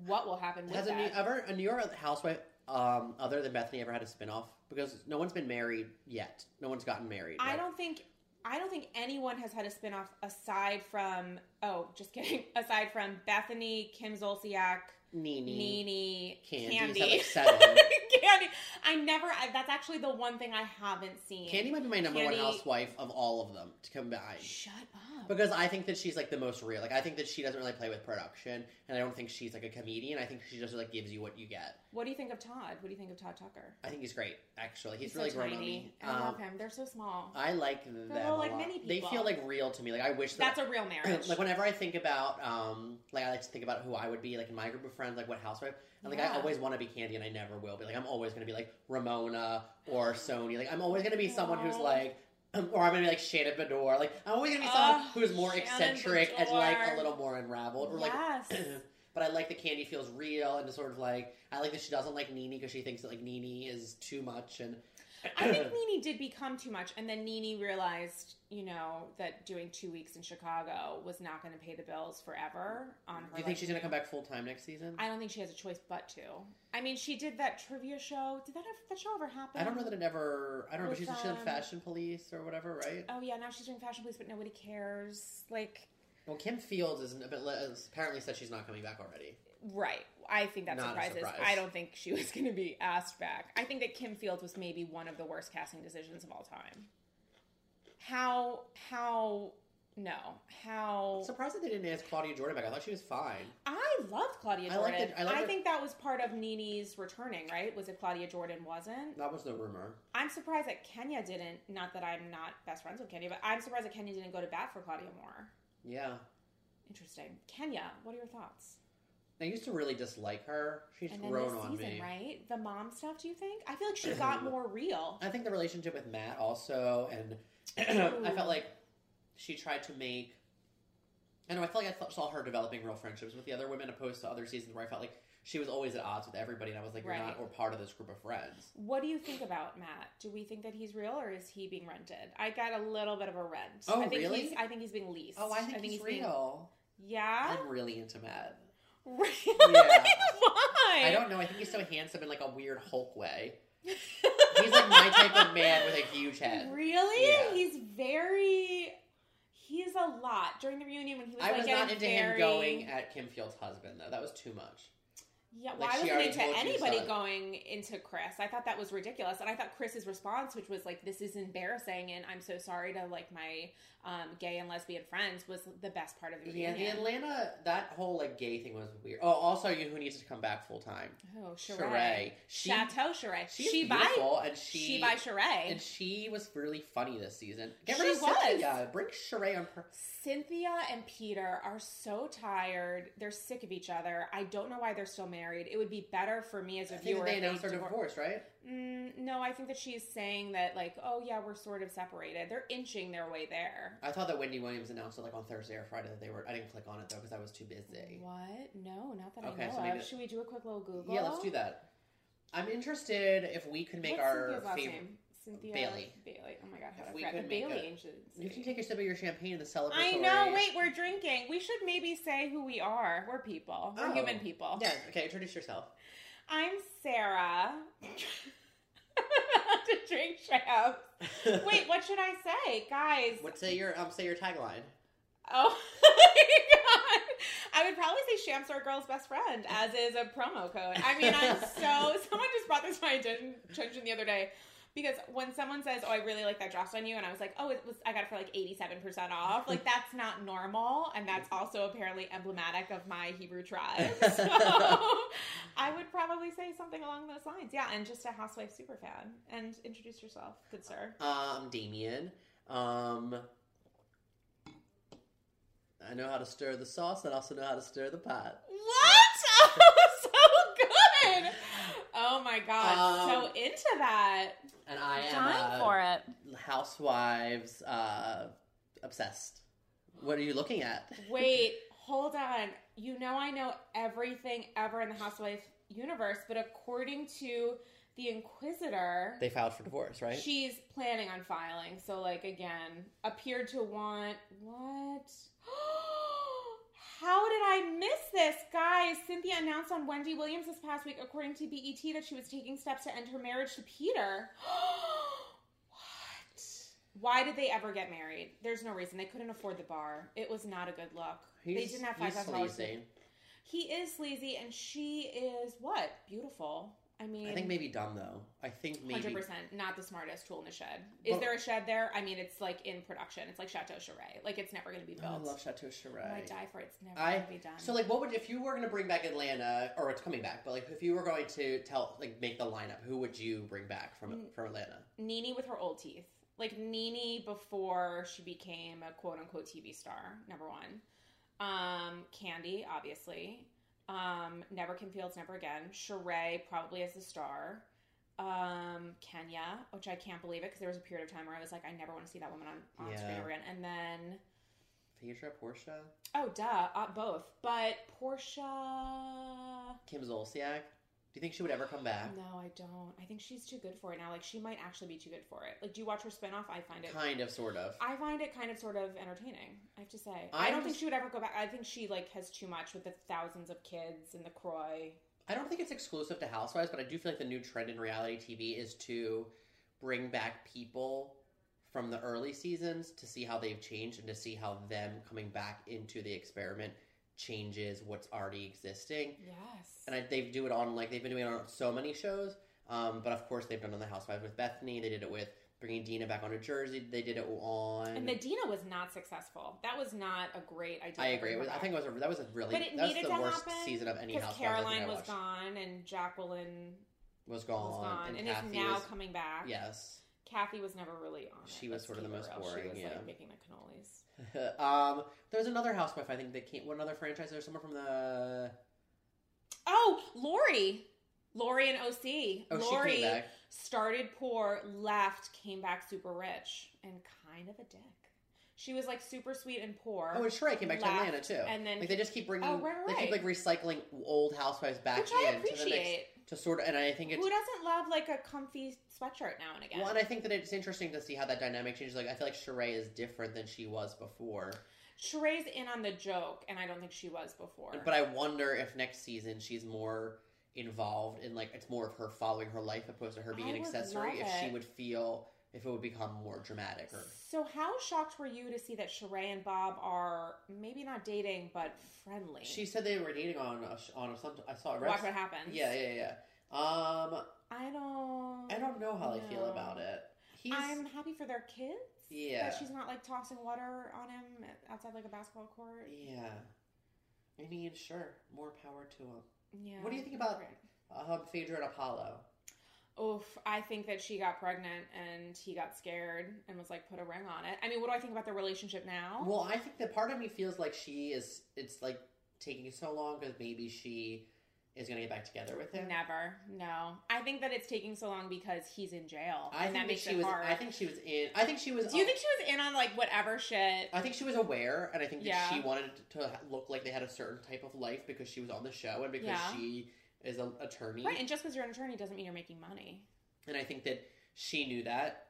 what will happen with Has a. New, ever a New York housewife um, other than Bethenny ever had a spinoff? Because no one's been married yet. No one's gotten married. I don't think I don't think anyone has had a spinoff aside from oh, just kidding. Aside from Bethenny, Kim Zolciak, Nene, Nene, Candy. Candy. Candy. Like seven. Candy. I never. I, that's actually the one thing I haven't seen. Candy might be my number Candy- one housewife of all of them to combine. Shut up. Because I think that she's like the most real. Like I think that she doesn't really play with production, and I don't think she's like a comedian. I think she just like gives you what you get. What do you think of Todd? What do you think of Todd Tucker? I think he's great. Actually, he's, He's really so grown tiny. on me. I love Um, him. They're so small. I like them. little, a like, lot. mini They feel like real to me. Like I wish that That's a real marriage. like whenever I think about um like I like to think about who I would be like in my group of friends like what housewife? And like I always want to be Candy and I never will be. Like I'm always gonna be like Ramona or Sonja. Like I'm always gonna be someone who's like um, or I'm gonna be like Shannon Beador. Like I'm always gonna be someone who's more Shannon eccentric and like a little more unraveled or like yes. but I like that Candy feels real and just sort of like I like that she doesn't like NeNe because she thinks that like NeNe is too much and I think NeNe did become too much, and then NeNe realized, you know, that doing two weeks in Chicago was not going to pay the bills forever. On her, do you think she's gonna come back full time next season? I don't think she has a choice but to. I mean, she did that trivia show. Did that ever, that show ever happen? I don't know that it ever. I don't know, but she's, um, Fashion Police or whatever, right? Oh yeah, now she's doing Fashion Police, but nobody cares. Like, Well, Kim Fields is but is apparently said she's not coming back already. right? I think that Not surprises. surprise. I don't think she was going to be asked back. I think that Kim Fields was maybe one of the worst casting decisions of all time. How how no how Surprised that they didn't ask Claudia Jordan back. I thought she was fine. I loved Claudia I Jordan. liked it- I liked it. think that was part of Nene's returning, right? Was it Claudia Jordan wasn't? That was the rumor. I'm surprised that Kenya didn't. Not that I'm not best friends with Kenya, but I'm surprised that Kenya didn't go to bat for Claudia more. Yeah, Interesting. Kenya, what are your thoughts? I used to really dislike her. She's And then grown this on season, me. right? The mom stuff. Do you think? I feel like she got more real. I think the relationship with Matt also, and I felt like she tried to make. I know. I felt like I saw her developing real friendships with the other women, opposed to other seasons where I felt like she was always at odds with everybody, and I was like, "You're Right. not, or part of this group of friends." What do you think about Matt? Do we think that he's real or is he being rented? I got a little bit of a rent. Oh, I think really? He's, I think he's being leased. Oh, I think, he's, being- real. yeah. I'm really into Matt. Really? Yeah. Why? I don't know. I think he's so handsome in like a weird Hulk way. He's like my type of man with a huge head. Really? Yeah. He's very. He's a lot during the reunion when he was I like was not into very... him going at Kim Field's husband though. That was too much. Yeah, like, I wasn't into anybody going into Chris. I thought that was ridiculous, and I thought Chris's response, which was like, "This is embarrassing," and I'm so sorry to like my um, gay and lesbian friends, was the best part of the game. Yeah, the Atlanta that whole like gay thing was weird. Oh, also you who needs to come back full time. oh, Sheree. Sheree. She Chateau Sheree. she's she by beautiful and she, she by Sheree. and she was really funny this season. Get She of was. Cynthia. Bring Sheree on. Cynthia and Peter are so tired. They're sick of each other. I don't know why they're still married. It would be better for me as a I think viewer that they announced divor- divorce, right? Mm, no, I think that she's saying that like, oh yeah, we're sort of separated. They're inching their way there. I thought that Wendy Williams announced it like on Thursday or Friday that they were. I didn't click on it though because I was too busy. What? No, not that Okay, I know so maybe of. Should we do a quick little Google? Yeah, let's do that. I'm interested if we could make What's our favorite. Cynthia Bailey. Bailey. Oh my god, how If we the Bailey a-? You can take a sip of your champagne in the celebratory. I know. Wait, we're drinking. We should maybe say who we are. We're people. We're Oh. human people. Yeah. Okay. Introduce yourself. I'm Sarah. to drink champs. Wait, what should I say, guys? What say your um say your tagline? Oh my god! I would probably say Shams are a girl's best friend, as is a promo code. I mean, I'm so. Someone just brought this to my attention the other day because when someone says, "Oh, I really like that dress on you," and I was like, "Oh, it was," I got it for like 87 percent off. Like that's not normal, and that's also apparently emblematic of my Hebrew tribe. So I would probably say something along those lines. Yeah, and just a housewife super fan. And introduce yourself, good sir. Um, Damien. Um, I know how to stir the sauce, and I also know how to stir the pot. What? Oh, good. Oh my god, Um, so into that. And I am Dying uh, for it. Housewives uh, obsessed. What are you looking at? Wait, hold on. You know I know everything ever in the Housewife universe, but according to the Inquisitor, They filed for divorce, right? she's planning on filing. So, like, again, appeared to want what? How did I miss this? Guys, Cynthia announced on Wendy Williams this past week, according to BET, that she was taking steps to end her marriage to Peter. what? Why did they ever get married? There's no reason. They couldn't afford the bar. It was not a good look. they He's- didn't have five thousand dollars. sleazy. He is sleazy, and she is what? Beautiful. I mean, I think maybe dumb though. I think maybe Hundred percent, not the smartest tool in the shed. Is Well- there a shed there? I mean, it's like in production. It's like Chateau Sheree. Like it's never going to be Oh, I love Chateau I die for it. It's never going to be done. so like what would if you were going to bring back Atlanta or it's coming back, but like if you were going to tell like make the lineup, who would you bring back from from Atlanta? Nene with her old teeth, like Nene before she became a quote unquote TV star. Number one, um, Candy, obviously. Um, Never Kim Fields, Never Again. Sheree probably as the star. Um, Kenya, which I can't believe it because there was a period of time where I was like, I never want to see that woman on, on screen ever again. And then Phaedra, Porsha, Oh, duh, uh, both. But Porsha. Kim Zolciak. Do you think she would ever come back? No, I don't. I think she's too good for it now. Like she might actually be too good for it. Like, do you watch her spinoff? I find it. Kind of, sort of. I find it kind of sort of entertaining. I have to say. I I'm don't think she would ever go back. I think she like has too much with the thousands of kids and the Kroy. I don't think it's exclusive to Housewives, but I do feel like the new trend in reality TV is to bring back people from the early seasons to see how they've changed and to see how them coming back into the experiment changes what's already existing. Yes. And I, they do it on like they've been doing it on so many shows. Um, but of course, they've done it on the Housewives with Bethenny. They did it with bringing Dina back onto Jersey. They did it on. and Medina was not successful. That was not a great idea. I agree. was, I think it was a, that was a really But it that was needed the to worst happen season of any because Housewives Caroline was watched. gone and Jacqueline Was gone. was gone and, and is now was, coming back. Yes. Kathy was never really on. She it. was Let's sort of the most boring, She was yeah. like making the cannolis. um, there's another housewife. I think that came. What another franchise? There's someone from the. Oh, Lauri. Lauri and OC. Oh, Lauri she came back. started poor, left, came back super rich, and kind of a dick. She was like super sweet and poor. Oh, and Sheree came back to Atlanta too. and then- like they just keep bringing. Oh, right, right. They keep like recycling old housewives back which I in to the mix appreciate. To sort of. And I think it's. Who doesn't love like a comfy sweatshirt now and again? Well, and I think that it's interesting to see how that dynamic changes. Like I feel like Sheree is different than she was before. Sheree's in on the joke, and I don't think she was before. But I wonder if next season she's more involved in like it's more of her following her life opposed to her being I an would accessory. love If she it. would feel if it would become more dramatic or So how shocked were you to see that Sheree and Bob are maybe not dating but friendly? She said they were dating on a, on a, some, I saw a watch what happens. Yeah, yeah, yeah. Um, I don't. I don't know how I feel about it. He's I'm happy for their kids. Yeah. That she's not like tossing water on him outside like a basketball court. yeah. I mean, sure, more power to him. Yeah. What do you think about- Um, Phaedra and Apollo. Oof, I think that she got pregnant and he got scared and was like, put a ring on it. I mean, what do I think about their relationship now? Well, I think that part of me feels like she is. It's like taking so long because maybe she is going to get back together with him. Never. No. I think that it's taking so long because he's in jail. I and think that makes she was. hard. I think she was in. I think she was. do you think she was in on like whatever shit? I think she was aware, and I think that Yeah. she wanted to look like they had a certain type of life because she was on the show and because Yeah. she is an attorney. Right, and just because you're an attorney doesn't mean you're making money. And I think that she knew that.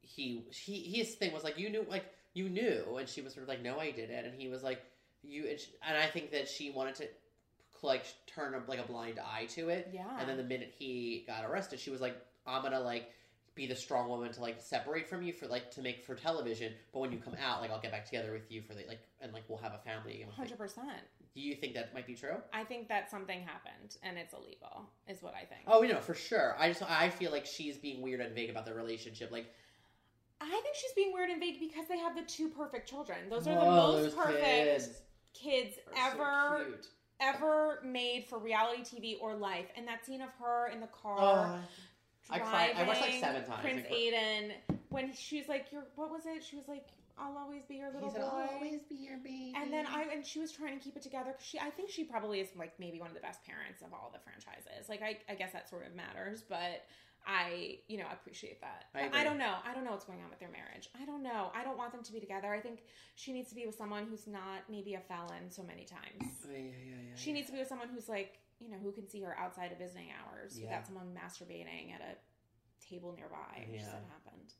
He he his thing was like you knew like you knew, and she was sort of like no, I didn't, and he was like you, and, she, and I think that she wanted to like turn a, like a blind eye to it. Yeah. And then the minute he got arrested, she was like, I'm gonna like be the strong woman to like separate from you for like to make for television, but when you come out, like I'll get back together with you for the like and like we'll have a family. Hundred percent. Do you think that might be true? I think that something happened and it's illegal, is what I think. Oh, you know for sure. I just I feel like she's being weird and vague about their relationship. Like I think she's being weird and vague because they have the two perfect children. Those are the most perfect kids kids, are so ever ever made for reality TV or life. And that scene of her in the car oh, Oh, I cried. I watched, like, seven times. Prince I cried. Aiden when she's like, "Your what was it?" She was like, "I'll always be your little he said, boy." "I'll always be your baby." And then I and she was trying to keep it together because she I think she probably is like maybe one of the best parents of all the franchises. Like I, I guess that sort of matters, but I you know appreciate that. I I don't know. I don't know what's going on with their marriage. I don't know. I don't want them to be together. I think she needs to be with someone who's not maybe a felon so many times. Yeah, yeah, yeah, yeah, She needs to be with someone who's like you know who can see her outside of visiting hours Yeah. without someone masturbating at a table nearby, which Yeah. has happened.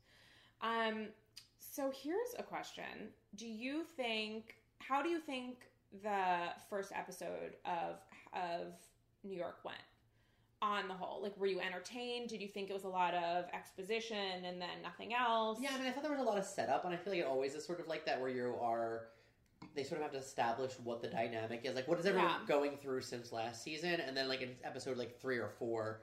Um, so here's a question: Do you think? How do you think the first episode of of New York went? On the whole, like, were you entertained? Did you think it was a lot of exposition and then nothing else? Yeah, I mean, I thought there was a lot of setup, and I feel like it always is sort of like that where you are. They sort of have to establish what the dynamic is. Like, what is everyone Yeah. going through since last season? And then, like, in episode like three or four,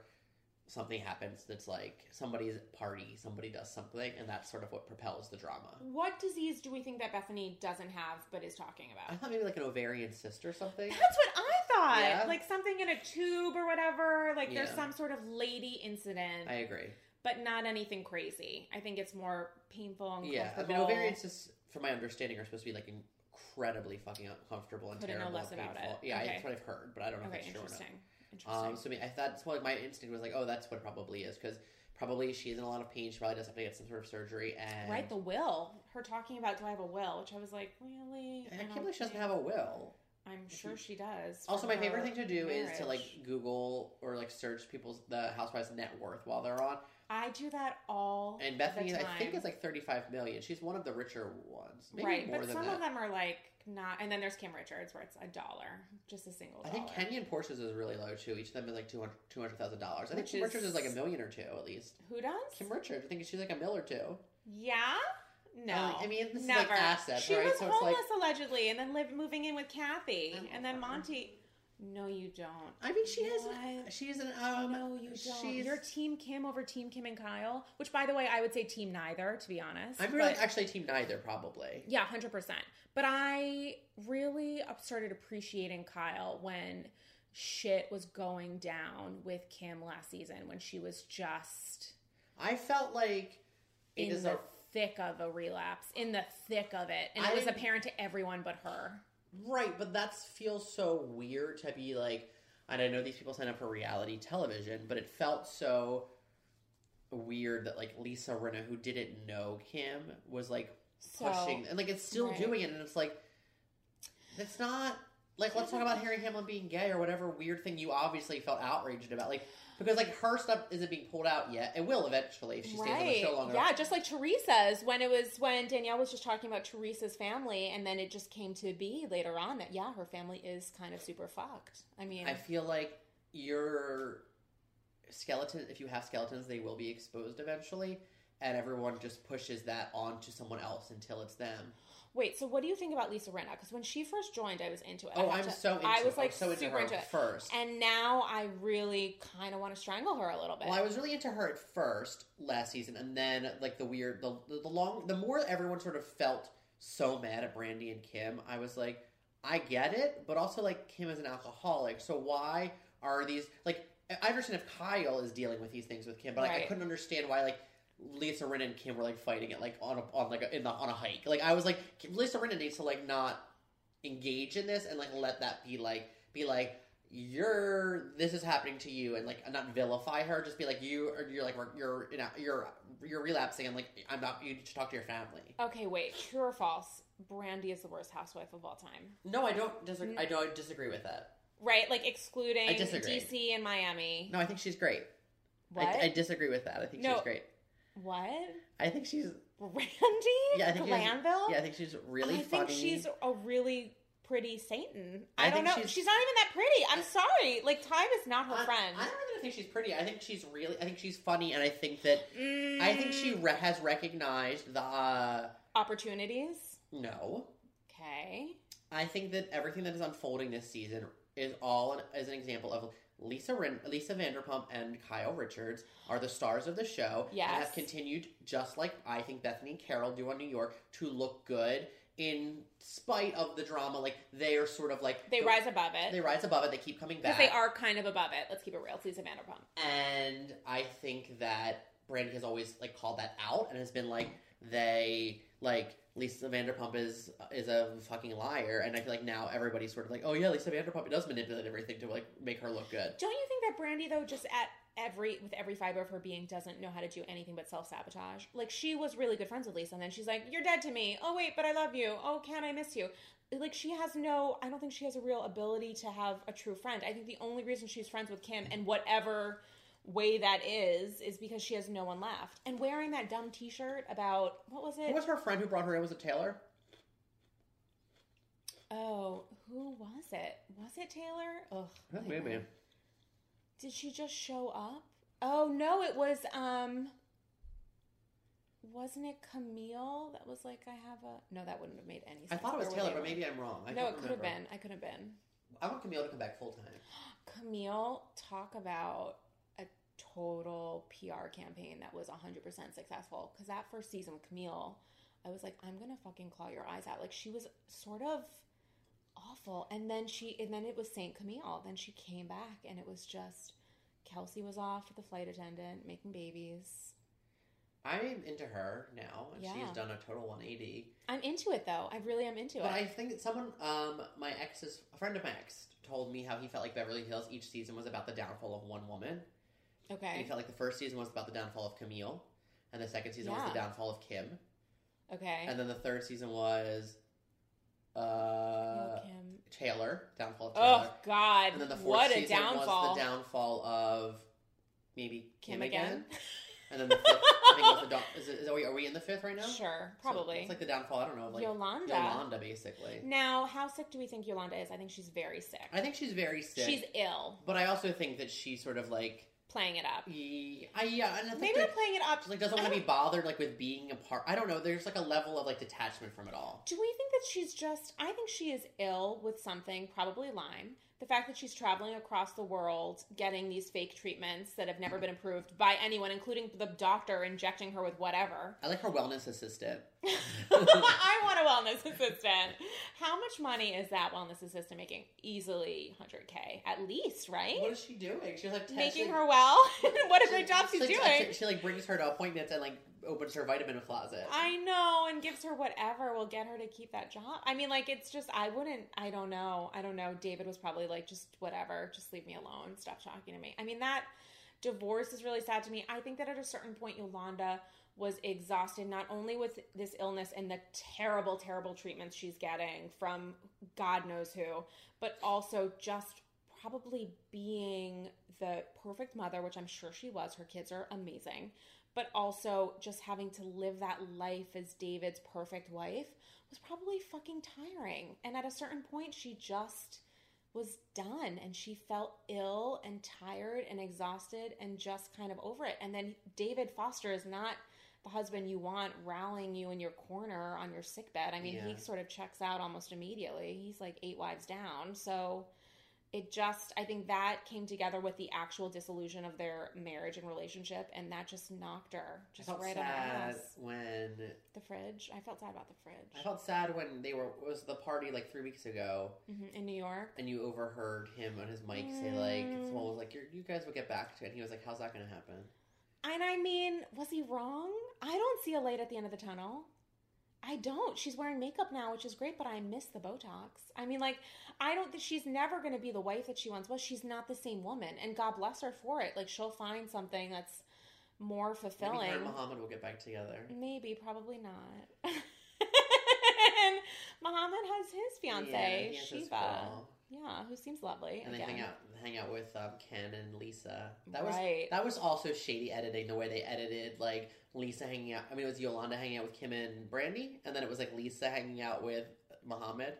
something happens that's like somebody's party, somebody does something, and that's sort of what propels the drama. What disease do we think that Bethenny doesn't have but is talking about? I thought maybe like an ovarian cyst or something. That's what I thought. Yeah. Like something in a tube or whatever. Like there's some sort of lady incident. I agree. but not anything crazy. I think it's more painful and Yeah, I mean, ovarian cysts, from my understanding, are supposed to be like incredibly fucking uncomfortable and Couldn't know terrible. less and about it. Yeah, Okay. that's what I've heard, but I don't know Okay, if that's true or not. interesting. Interesting. Um, so I mean, I thought that's what my instinct was like. Oh, that's what it probably is because probably she's in a lot of pain. She probably does have to get some sort of surgery. And right, the will. Her talking about do I have a will, which I was like, really? and I can't believe she doesn't have a will. I'm sure she does. Also, my favorite thing to do is to like. Google or like search people's the housewives net worth while they're on. I do that all And Bethenny, I think, is like thirty-five million. She's one of the richer ones, maybe right, more but than some that. of them are like not. And then there's Kim Richards, where it's a dollar, just a single I think Kenya and Porsha's is really low too. Each of them is like two hundred thousand dollars. I think Kim Richards is- is like a million or two at least. Who does? Kim Richards, I think she's like a mill or two. Yeah. No, I mean, this is never. like assets, she right? was So it's like- homeless allegedly, and then lived moving in with Kathy, and then her. Monty. No, you don't. I mean, she has. She's an. Um, No, you don't. She's. You're Team Kim over Team Kim and Kyle, which, by the way, I would say Team neither, to be honest. I'm really actually team neither, probably. yeah, hundred percent. But I really started appreciating Kyle when shit was going down with Kim last season, when she was just I felt like it in a thick of a relapse, in the thick of it, and I it was apparent to everyone but her. right, but that feels so weird to be like. And I know these people sign up for reality television, but it felt so weird that like Lisa Rinna, who didn't know Kim, was like So, pushing, and like it's still right. doing it, and it's like it's not like let's talk about Harry Hamlin being gay or whatever weird thing you obviously felt outraged about, like because like her stuff isn't being pulled out yet. It will eventually if she stays on the show longer. Yeah, just like Teresa's when it was when Danielle was just talking about Teresa's family, and then it just came to be later on that yeah, her family is kind of super fucked. I mean, I feel like your skeleton, if you have skeletons, they will be exposed eventually, and everyone just pushes that onto someone else until it's them. Wait. So what do you think about Lisa Rinna? Because when she first joined, I was into it. I Oh, I'm to- so into I was like so into super her into it, first. and now I really kind of want to strangle her a little bit. Well, I was really into her at first last season, and then like the weird, the the long, the more everyone sort of felt so mad at Brandi and Kim, I was like, I get it, but also like Kim is an alcoholic, so why are these like? I understand if Kyle is dealing with these things with Kim, but like, I couldn't understand why like Lisa Rinna and Kim were like fighting it like on a, on like a, in the on a hike. Like I was like, Lisa Rinna needs to like not engage in this and like let that be like be like you're this is happening to you and like not vilify her just be like you or you're like you're you know you're you're relapsing and like i'm not you need to talk to your family okay, wait. True or false? Brandi is the worst housewife of all time. no i don't disagree i don't disagree with that Right, like excluding DC and Miami. no i think she's great What? I, I disagree with that i think No. she's great what? i think she's Randy? yeah i think she's, Glanville? yeah i think she's really I funny think she's a really pretty Satan. I I, don't know. she's- She's, not even that pretty. I'm sorry. Like time is not her I, friend. I don't even think she's pretty. I think she's really. I think she's funny, and I think that Mm, I think she re- has recognized the. Uh, opportunities. no, Okay. I think that everything that is unfolding this season is all an, is an example of Lisa Rin- Lisa Vanderpump and Kyle Richards are the stars of the show and have Yes. continued just like I think Bethenny and Carole do on New York to look good in spite of the drama. Like they are sort of like They the- rise above it They rise above it. They keep coming because back. they are kind of above it. Let's keep it real. It's Lisa Vanderpump. and I think that Brandi has always like called that out and has been like they like Lisa Vanderpump is is a fucking liar, and I feel like now everybody's sort of like, oh yeah, Lisa Vanderpump does manipulate everything to like make her look good. Don't you think that Brandi though, just at every with every fiber of her being, doesn't know how to do anything but self sabotage? Like she was really good friends with Lisa, and then she's like, "You're dead to me." Oh wait, but I love you. Oh, can I miss you? Like she has no. I don't think she has a real ability to have a true friend. I think the only reason she's friends with Kim and whatever way that is is because she has no one left. And wearing that dumb T-shirt about what was it? Who it? was her friend who brought her in? Was it Taylor? Oh, who was it? Was it Taylor? Ugh. Maybe. Did she just show up? Oh no, it was um wasn't it Camille that was like I have a no that wouldn't have made any sense. I thought it was Taylor, but maybe I'm wrong. I No, it could have been. I could have been. I want Camille to come back full time. Camille talk about total PR campaign that was 100% successful cuz that first season with Camille I was like I'm going to fucking claw your eyes out. Like she was sort of awful and then she and then it was Saint Camille. Then she came back and it was just Kelsey was off with the flight attendant making babies. I'm into her now, and she's Yeah. done a total 180. I'm into it though. I really am into But it. But I think that someone, um, my ex's, a friend of my ex, told me how he felt like Beverly Hills each season was about the downfall of one woman. And he felt like the first season was about the downfall of Camille, and the second season was the downfall of Kim, Okay. and then the third season was uh, Kim. Taylor, downfall of Taylor, Oh God! and then the fourth what a season downfall. was the downfall of maybe Kim, again. and then the fifth, I think it was the down- is, it, is are, we, are we in the fifth right now? Sure, probably. it's like the downfall. I don't know, of like Yolanda. Yolanda, basically. Now, how sick do we think Yolanda is? I think she's very sick. I think she's very sick. She's ill, But I also think that she's sort of like, playing it up. yeah, I, yeah, and I Maybe not playing it up. she like doesn't want to be bothered like with being a part. I don't know. There's like a level of like detachment from it all. Do we think that she's just? I think she is ill with something, probably Lyme. The fact that she's traveling across the world getting these fake treatments that have never been approved by anyone, including the doctor injecting her with whatever. I like her wellness assistant. I want a wellness assistant. How much money is that wellness assistant making? Easily 100k at least, right? What is she doing? She's like Making her well. what a great job She, she's like, doing. She, she, like brings her to appointments and like opens her vitamin closet. I know, and gives her whatever will get her to keep that job. I mean, like, it's just, I wouldn't, I don't know. I don't know. David was probably like, just whatever, just leave me alone, stop talking to me. I mean, that divorce is really sad to me. I think that at a certain point, Yolanda was exhausted, not only with this illness and the terrible, terrible treatments she's getting from God knows who, but also just probably being the perfect mother, which I'm sure she was. Her kids are amazing but also just having to live that life as David's perfect wife was probably fucking tiring. And at a certain point, she just was done and she felt ill and tired and exhausted and just kind of over it. And then David Foster is not the husband you want rallying you in your corner on your sick bed. I mean, Yeah. he sort of checks out almost immediately. He's like eight wives down. So it just i think that came together with the actual dissolution of their marriage and relationship and that just knocked her I just felt right sad ass. when the fridge? I felt sad about the fridge. I felt sad when they were was the party like three weeks ago, hmm in new york? And you overheard him on his mic say like Mm. someone was like, "You guys will get back to it," and he was like, "How's that going to happen?" and i mean was he wrong? I don't see a light at the end of the tunnel I don't. She's wearing makeup now, which is great, but I miss the Botox. I mean, like, I don't think she's never going to be the wife that she once was. She's not the same woman, and God bless her for it. Like, she'll find something that's more Maybe fulfilling. her and Mohamed will get back together. Maybe, probably not. and Mohamed has his fiance, Yeah, has Shiva. Yeah, who seems lovely. and they hang out hang out with um, Ken and Lisa. That was that was also shady editing the way they edited like Lisa hanging out. I mean, it was Yolanda hanging out with Kim and Brandi, and then it was like Lisa hanging out with Mohamed.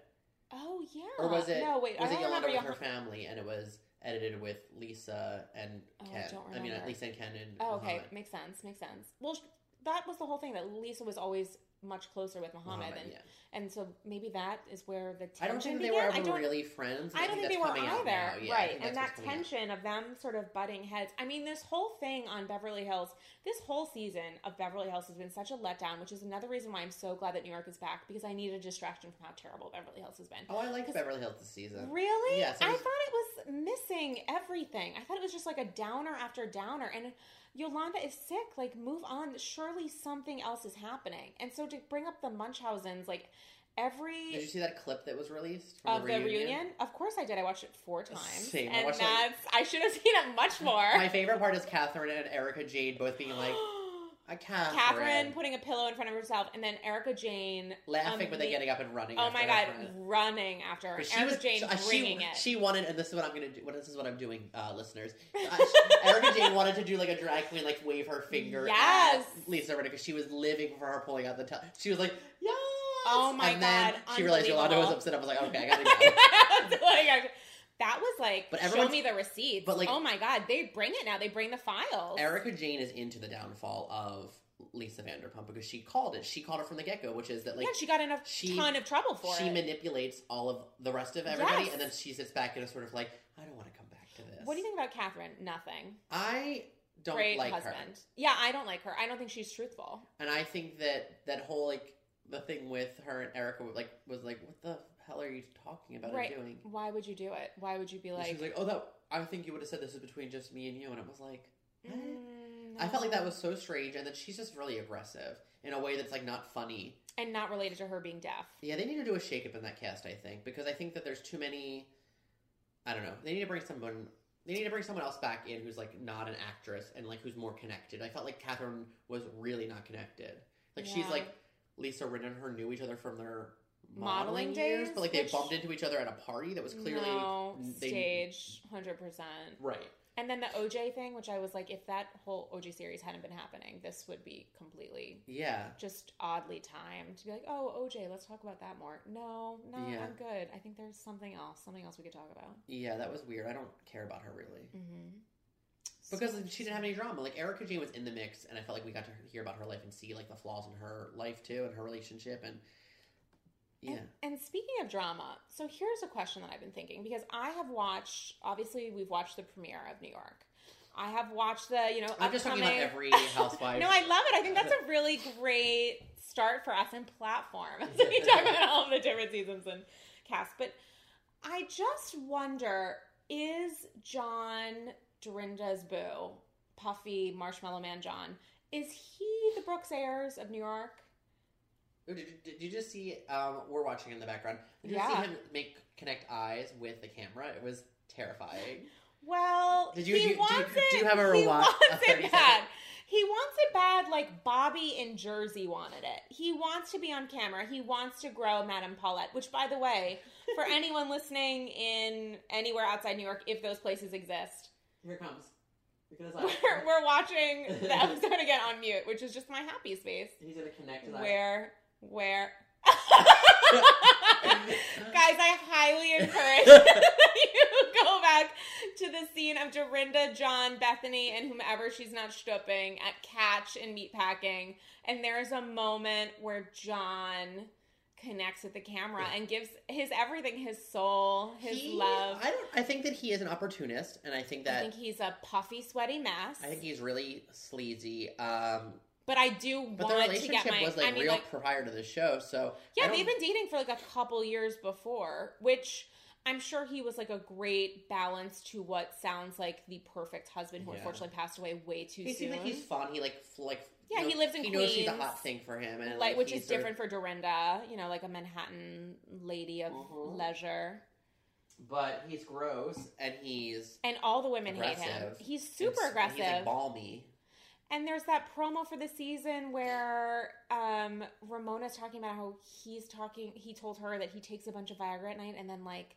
Oh yeah. or was it? No, wait. was I it Yolanda with her family, and it was edited with Lisa and Oh, I don't remember. I mean. Lisa and Ken and Oh, okay, Mohamed. makes sense. Makes sense. Well, that was the whole thing that Lisa was always much closer with Mohamed, Mohamed, and yeah. and so maybe that is where the tension I don't think they began. were ever really friends. I don't think they that's were either. Yeah, right. And that tension of them sort of butting heads. I mean, this whole thing on Beverly Hills, this whole season of Beverly Hills has been such a letdown, which is another reason why I'm so glad that New York is back because I need a distraction from how terrible Beverly Hills has been. Oh, I like Beverly Hills this season. Really? Yes, it I thought it was missing everything. I thought it was just like a downer after downer. And Yolanda is sick. Like, move on. Surely something else is happening. And so to bring up the Munchausen's, like every Did you see that clip that was released from of the reunion? Of course I did. I watched it four times. Same. And watched, that's like- I should have seen it much more. My favorite part is Kathryn and Erika Jayne both being like, "A Kathryn,", Kathryn putting a pillow in front of herself, and then Erika Jayne laughing, but then ama- getting up and running. After her. Oh my god, running after her. But she Erika was Jayne she, bringing she, it. she wanted, and this is what I'm gonna do. What this is what I'm doing, uh, listeners. Uh, she- Erika Jayne wanted to do like a drag queen, like wave her finger Yes. at Lisa Rinna because she was living for her pulling out the. T- she was like, "Yes!" Oh my and then God, she realized Yolanda was upset. I was like, "Okay, I gotta go." Like, that was like, But show me the receipts. but, like- oh my god, they bring it now. They bring the files. Erika Jayne is into the downfall of Lisa Vanderpump because she called it. She called it from the get go, which is that like yeah, she got in a she- ton of trouble for she it. She manipulates all of the rest of everybody, Yes. and then she sits back and is sort of like, "I don't want to come back to this." what do you think about Kathryn? Nothing. I don't Great like husband. her. Yeah, I don't like her. I don't think she's truthful. And I think that that whole like the thing with her and Erika like was like, what the hell are you talking about right? doing? Why would you do it? Why would you be like? she was like, oh, that I think you would have said this is between just me and you, and it was like, what? "Mm, I felt like that was so strange, and that she's just really aggressive in a way that's like not funny. and not related to her being deaf. Yeah, they need to do a shakeup in that cast, I think, because I think that there's too many. I don't know. They need to bring someone. They need to bring someone else back in who's like not an actress and like who's more connected. I felt like Kathryn was really not connected. Like she's like Lisa Rinna and her knew each other from their Modeling days, but like they which- bumped into each other at a party that was clearly no they- stage, hundred percent. right. And then the OJ thing, which I was like, if that whole OJ series hadn't been happening, this would be completely Yeah, just oddly timed to be like, oh, OJ, let's talk about that more. No, no, Yeah. I'm good. I think there's something else, something else we could talk about. yeah, that was weird. I don't care about her really Mm-hmm. because she didn't have any drama. Like Erika Jayne was in the mix, and I felt like we got to hear about her life and see like the flaws in her life too, and her relationship, and yeah. And, and speaking of drama, so here's a question that I've been thinking because I have watched. Obviously, we've watched the premiere of New York. I have watched the, you know, I'm just talking about every housewife. no, I love it. I think that's a really great start for us in platform as we talk about all of the different seasons and casts. But I just wonder is John Dorinda's boo, Puffy Marshmallow Man John, is he the Brooks Ayers of New York? Did, did, did you just see? Um, we're watching in the background. Did you Yeah. see him make connect eyes with the camera? It was terrifying. Well, Did you- he do you- do wants you- it. do you have a he wants it bad. second? He wants it bad, like Bobby in Jersey wanted it. He wants to be on camera. He wants to grow Madame Paulette. Which, by the way, for anyone listening in anywhere outside New York, if those places exist, Here it comes. Because we're, we're watching the episode again on mute, which is just my happy space. he's gonna connect his eyes. Where, where. Guys, I highly encourage you go back to the scene of Dorinda, John, Bethenny, and whomever she's not stooping at Catch and Meatpacking. And there's a moment where John connects with the camera and gives his everything, his soul, his He- love. I don't. I think that he is an opportunist, and I think that I think he's a puffy, sweaty mess. I think he's really sleazy. Um, but I do but the want to relationship get my. was like I mean, real like, prior to the show, so Yeah, I they've been dating for like a couple years before, which I'm sure he was like a great balance to what sounds like the perfect husband who Yeah. unfortunately passed away way too He soon. seems like he's fun. He like like Yeah, you he lives in He knows she's a hot thing for him, and like, like, which he's is sort of- different for Dorinda, you know, like a Manhattan lady of Mhm. leisure. But he's gross, and he's And all the women hate him. He's super and s- aggressive. He's like balmy. And there's that promo for the season where um, Ramona's talking about how he's talking. He told her that he takes a bunch of Viagra at night, and then like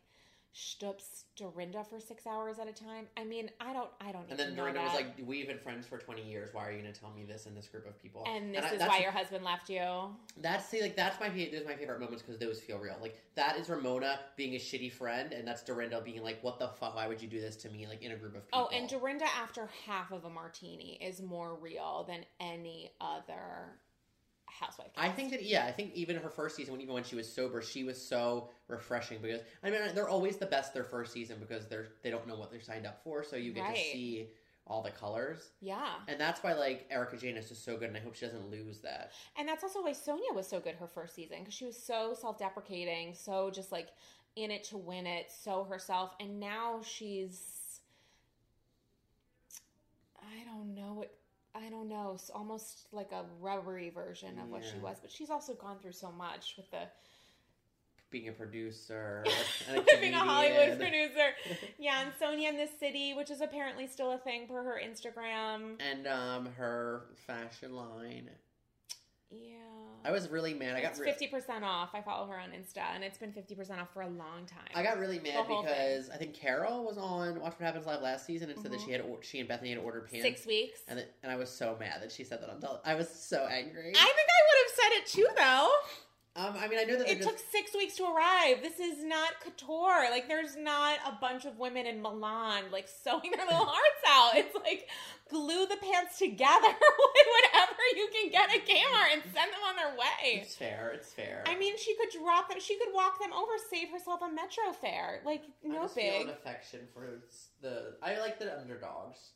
Stoops Dorinda for six hours at a time. I mean, I don't, I don't. And then Dorinda was like, "We've been friends for twenty years. Why are you going to tell me this in this group of people?" and this I- is why your husband left you. That's see, like that's my those my favorite moments because those feel real. Like that is Ramona being a shitty friend, and that's Dorinda being like, "What the fuck? Why would you do this to me?" Like in a group of oh, people. Oh, and Dorinda after half of a martini is more real than any other housewife. I think that yeah, I think even her first season, when even when she was sober, she was so refreshing because I mean they're always the best their first season because they're they don't know what they're signed up for, so you get Right. to see all the colors, Yeah. and that's why like Erika Jayne is just so good, and I hope she doesn't lose that. And that's also why Sonja was so good her first season because she was so self deprecating, so just like in it to win it, so herself. And now she's, I don't know what, I don't know, it's almost like a rubbery version of what she was. But she's also gone through so much with the Being a producer, and a being a Hollywood producer. Yeah, and Sonja in the City, which is apparently still a thing per her Instagram. and um her fashion line. Yeah. I was really mad. I got fifty percent off. I follow her on Insta, and it's been fifty percent off for a long time. I got really mad because I think Carole was on Watch What Happens Live last season and said that mm-hmm. she had she and Bethenny had ordered pants. six weeks. And, it, and I was so mad that she said that on I was so angry. I think I would have said it too, though. Um, I mean, I know that It just, took six weeks to arrive. This is not couture. Like, there's not a bunch of women in Milan like sewing their little hearts out. It's like glue the pants together with whatever you can get at Kmart and send them on their way. It's fair. It's fair. I mean, she could drop them. She could walk them over, save herself a metro fare. Like, I no just feel big. an affection for the. I like the underdogs.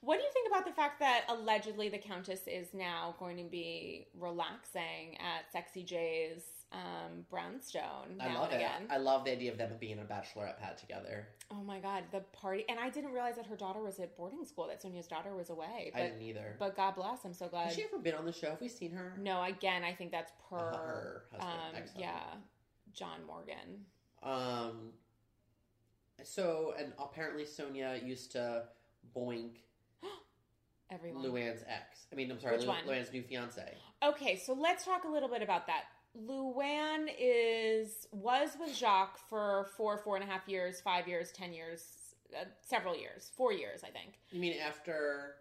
What do you think about the fact that allegedly the Countess is now going to be relaxing at Sexy J's um, Brownstone I now love and it. again? I love the idea of them being a bachelorette pad together. oh my God, the party! And I didn't realize that her daughter was at boarding school. That Sonja's daughter was away. I But didn't either. but God bless. I'm so glad. Has she ever been on the show? Have we seen her? no, again, I think that's per Uh, her husband, um, yeah, John Morgan. Um. So and apparently Sonja used to boink Everyone. Luann's ex. I mean, I'm sorry, Which Lu- one? Luann's new fiance. Okay, so let's talk a little bit about that. Luann is was with Jacques for four, four and a half years, five years, ten years, uh, several years, four years, I think. You mean after?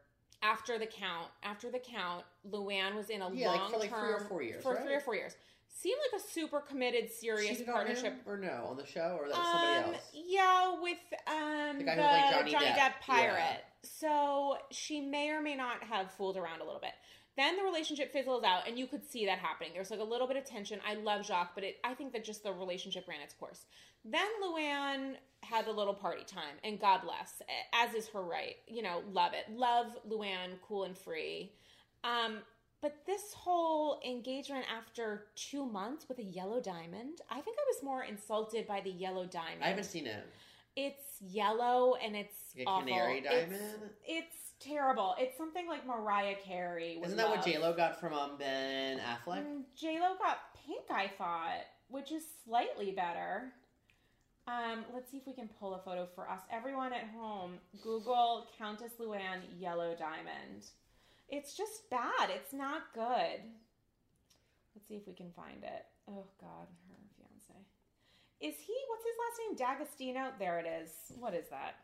After the count, after the count, Luann was in a Yeah, like long for like term three or four years, for right? three or four years. Seemed like a super committed, serious on partnership. him or no on the show or that was somebody Um, else? yeah, with um The the, guy who was Johnny Johnny, Depp. Depp, pirate. So she may or may not have fooled around a little bit. Then the relationship fizzles out, and you could see that happening. There's like a little bit of tension. I love Jacques, but it, I think that just the relationship ran its course. Then Luann had a little party time, and God bless, as is her right. You know, love it. Love Luann, cool and free. Um, but this whole engagement after two months with a yellow diamond, I think I was more insulted by the yellow diamond. I haven't seen it. It's yellow and it's A awful. canary It's- diamond? It's, terrible. It's something like Mariah Carey. Isn't that what love. J Lo got from um, Ben Affleck? Mm, J Lo got pink. I thought, which is slightly better. Um, let's see if we can pull a photo for us. Everyone at home, Google Countess Luann yellow diamond. It's just bad. It's not good. Let's see if we can find it. Oh God, her fiance. Is he? What's his last name? D'Agostino. There it is. What is that?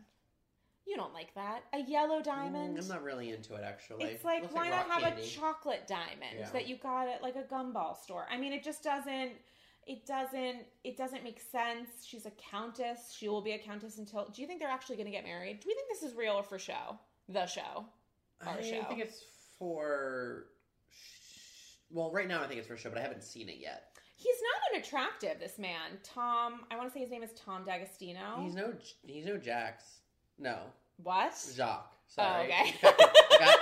You don't like that? A yellow diamond? Mm, I'm not really into it actually. It's like Looks why not have candy. a chocolate diamond Yeah. that you got at like a gumball store? I mean, it just doesn't. It doesn't. It doesn't make sense. She's a countess. She will be a countess until. Do you think they're actually going to get married? Do we think this is real or for show? The show. Our I show. think it's for. sh- Well, right now I think it's for show, but I haven't seen it yet. He's not unattractive. This man, Tom. I want to say his name is Tom D'Agostino. He's no. He's no Jax. No, what? Jacques. Oh, Sorry. okay. I got- I got-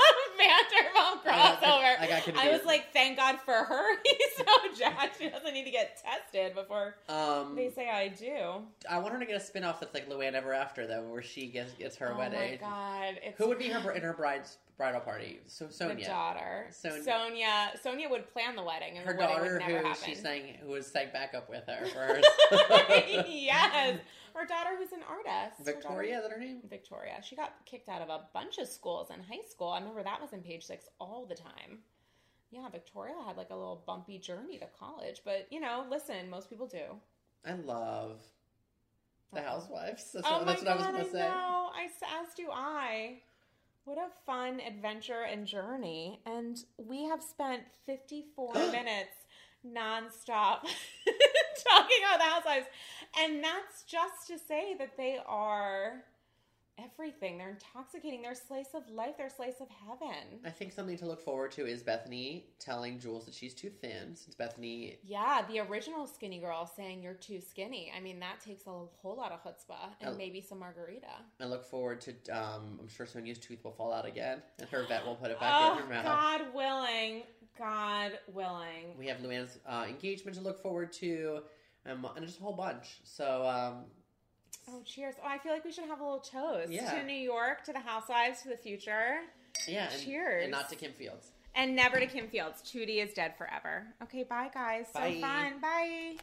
crossover. I got I confused. was like, thank God for her. He's so jacked. She doesn't need to get tested before um, they say I do. I want her to get a spin off that's like Luann Ever After, though, where she gets gets her oh wedding. Oh, my God. It's Who would be her in her bride's bridal party? So the Sonja, daughter. Sonja. Sonja. Sonja would plan the wedding, and her the wedding daughter, would never who happen. she sang, who was sang backup with her for hers. yes, her daughter, who's an artist. Her Victoria, is that her name? Victoria. She got kicked out of a bunch of schools in high school. I remember that was in page six all the time. Yeah, Victoria had like a little bumpy journey to college, but you know, listen, most people do. I love The Housewives. That's, oh what, that's my what I was god, going to say. know. I as do I. What a fun adventure and journey. And we have spent 54 minutes nonstop talking about the housewives. And that's just to say that they are everything. They're intoxicating. They're slice of life. They're slice of heaven. I think something to look forward to is Bethenny telling Jules that she's too thin, since Bethenny. Yeah, the original skinny girl saying you're too skinny. I mean, that takes a whole lot of chutzpah and Oh. maybe some margarita. I look forward to. Um, I'm sure Sonja's tooth will fall out again, and her vet will put it back Oh, in her mouth. God willing. God willing. We have Luann's uh, engagement to look forward to, um, and just a whole bunch. So um, Oh, cheers. Oh, I feel like we should have a little toast Yeah. to New York, to the housewives, to the future, yeah, and, Cheers. and not to Kim Fields. and never to Kim Fields. Tootie is dead forever. Okay, bye, guys. So Bye. fun. Bye.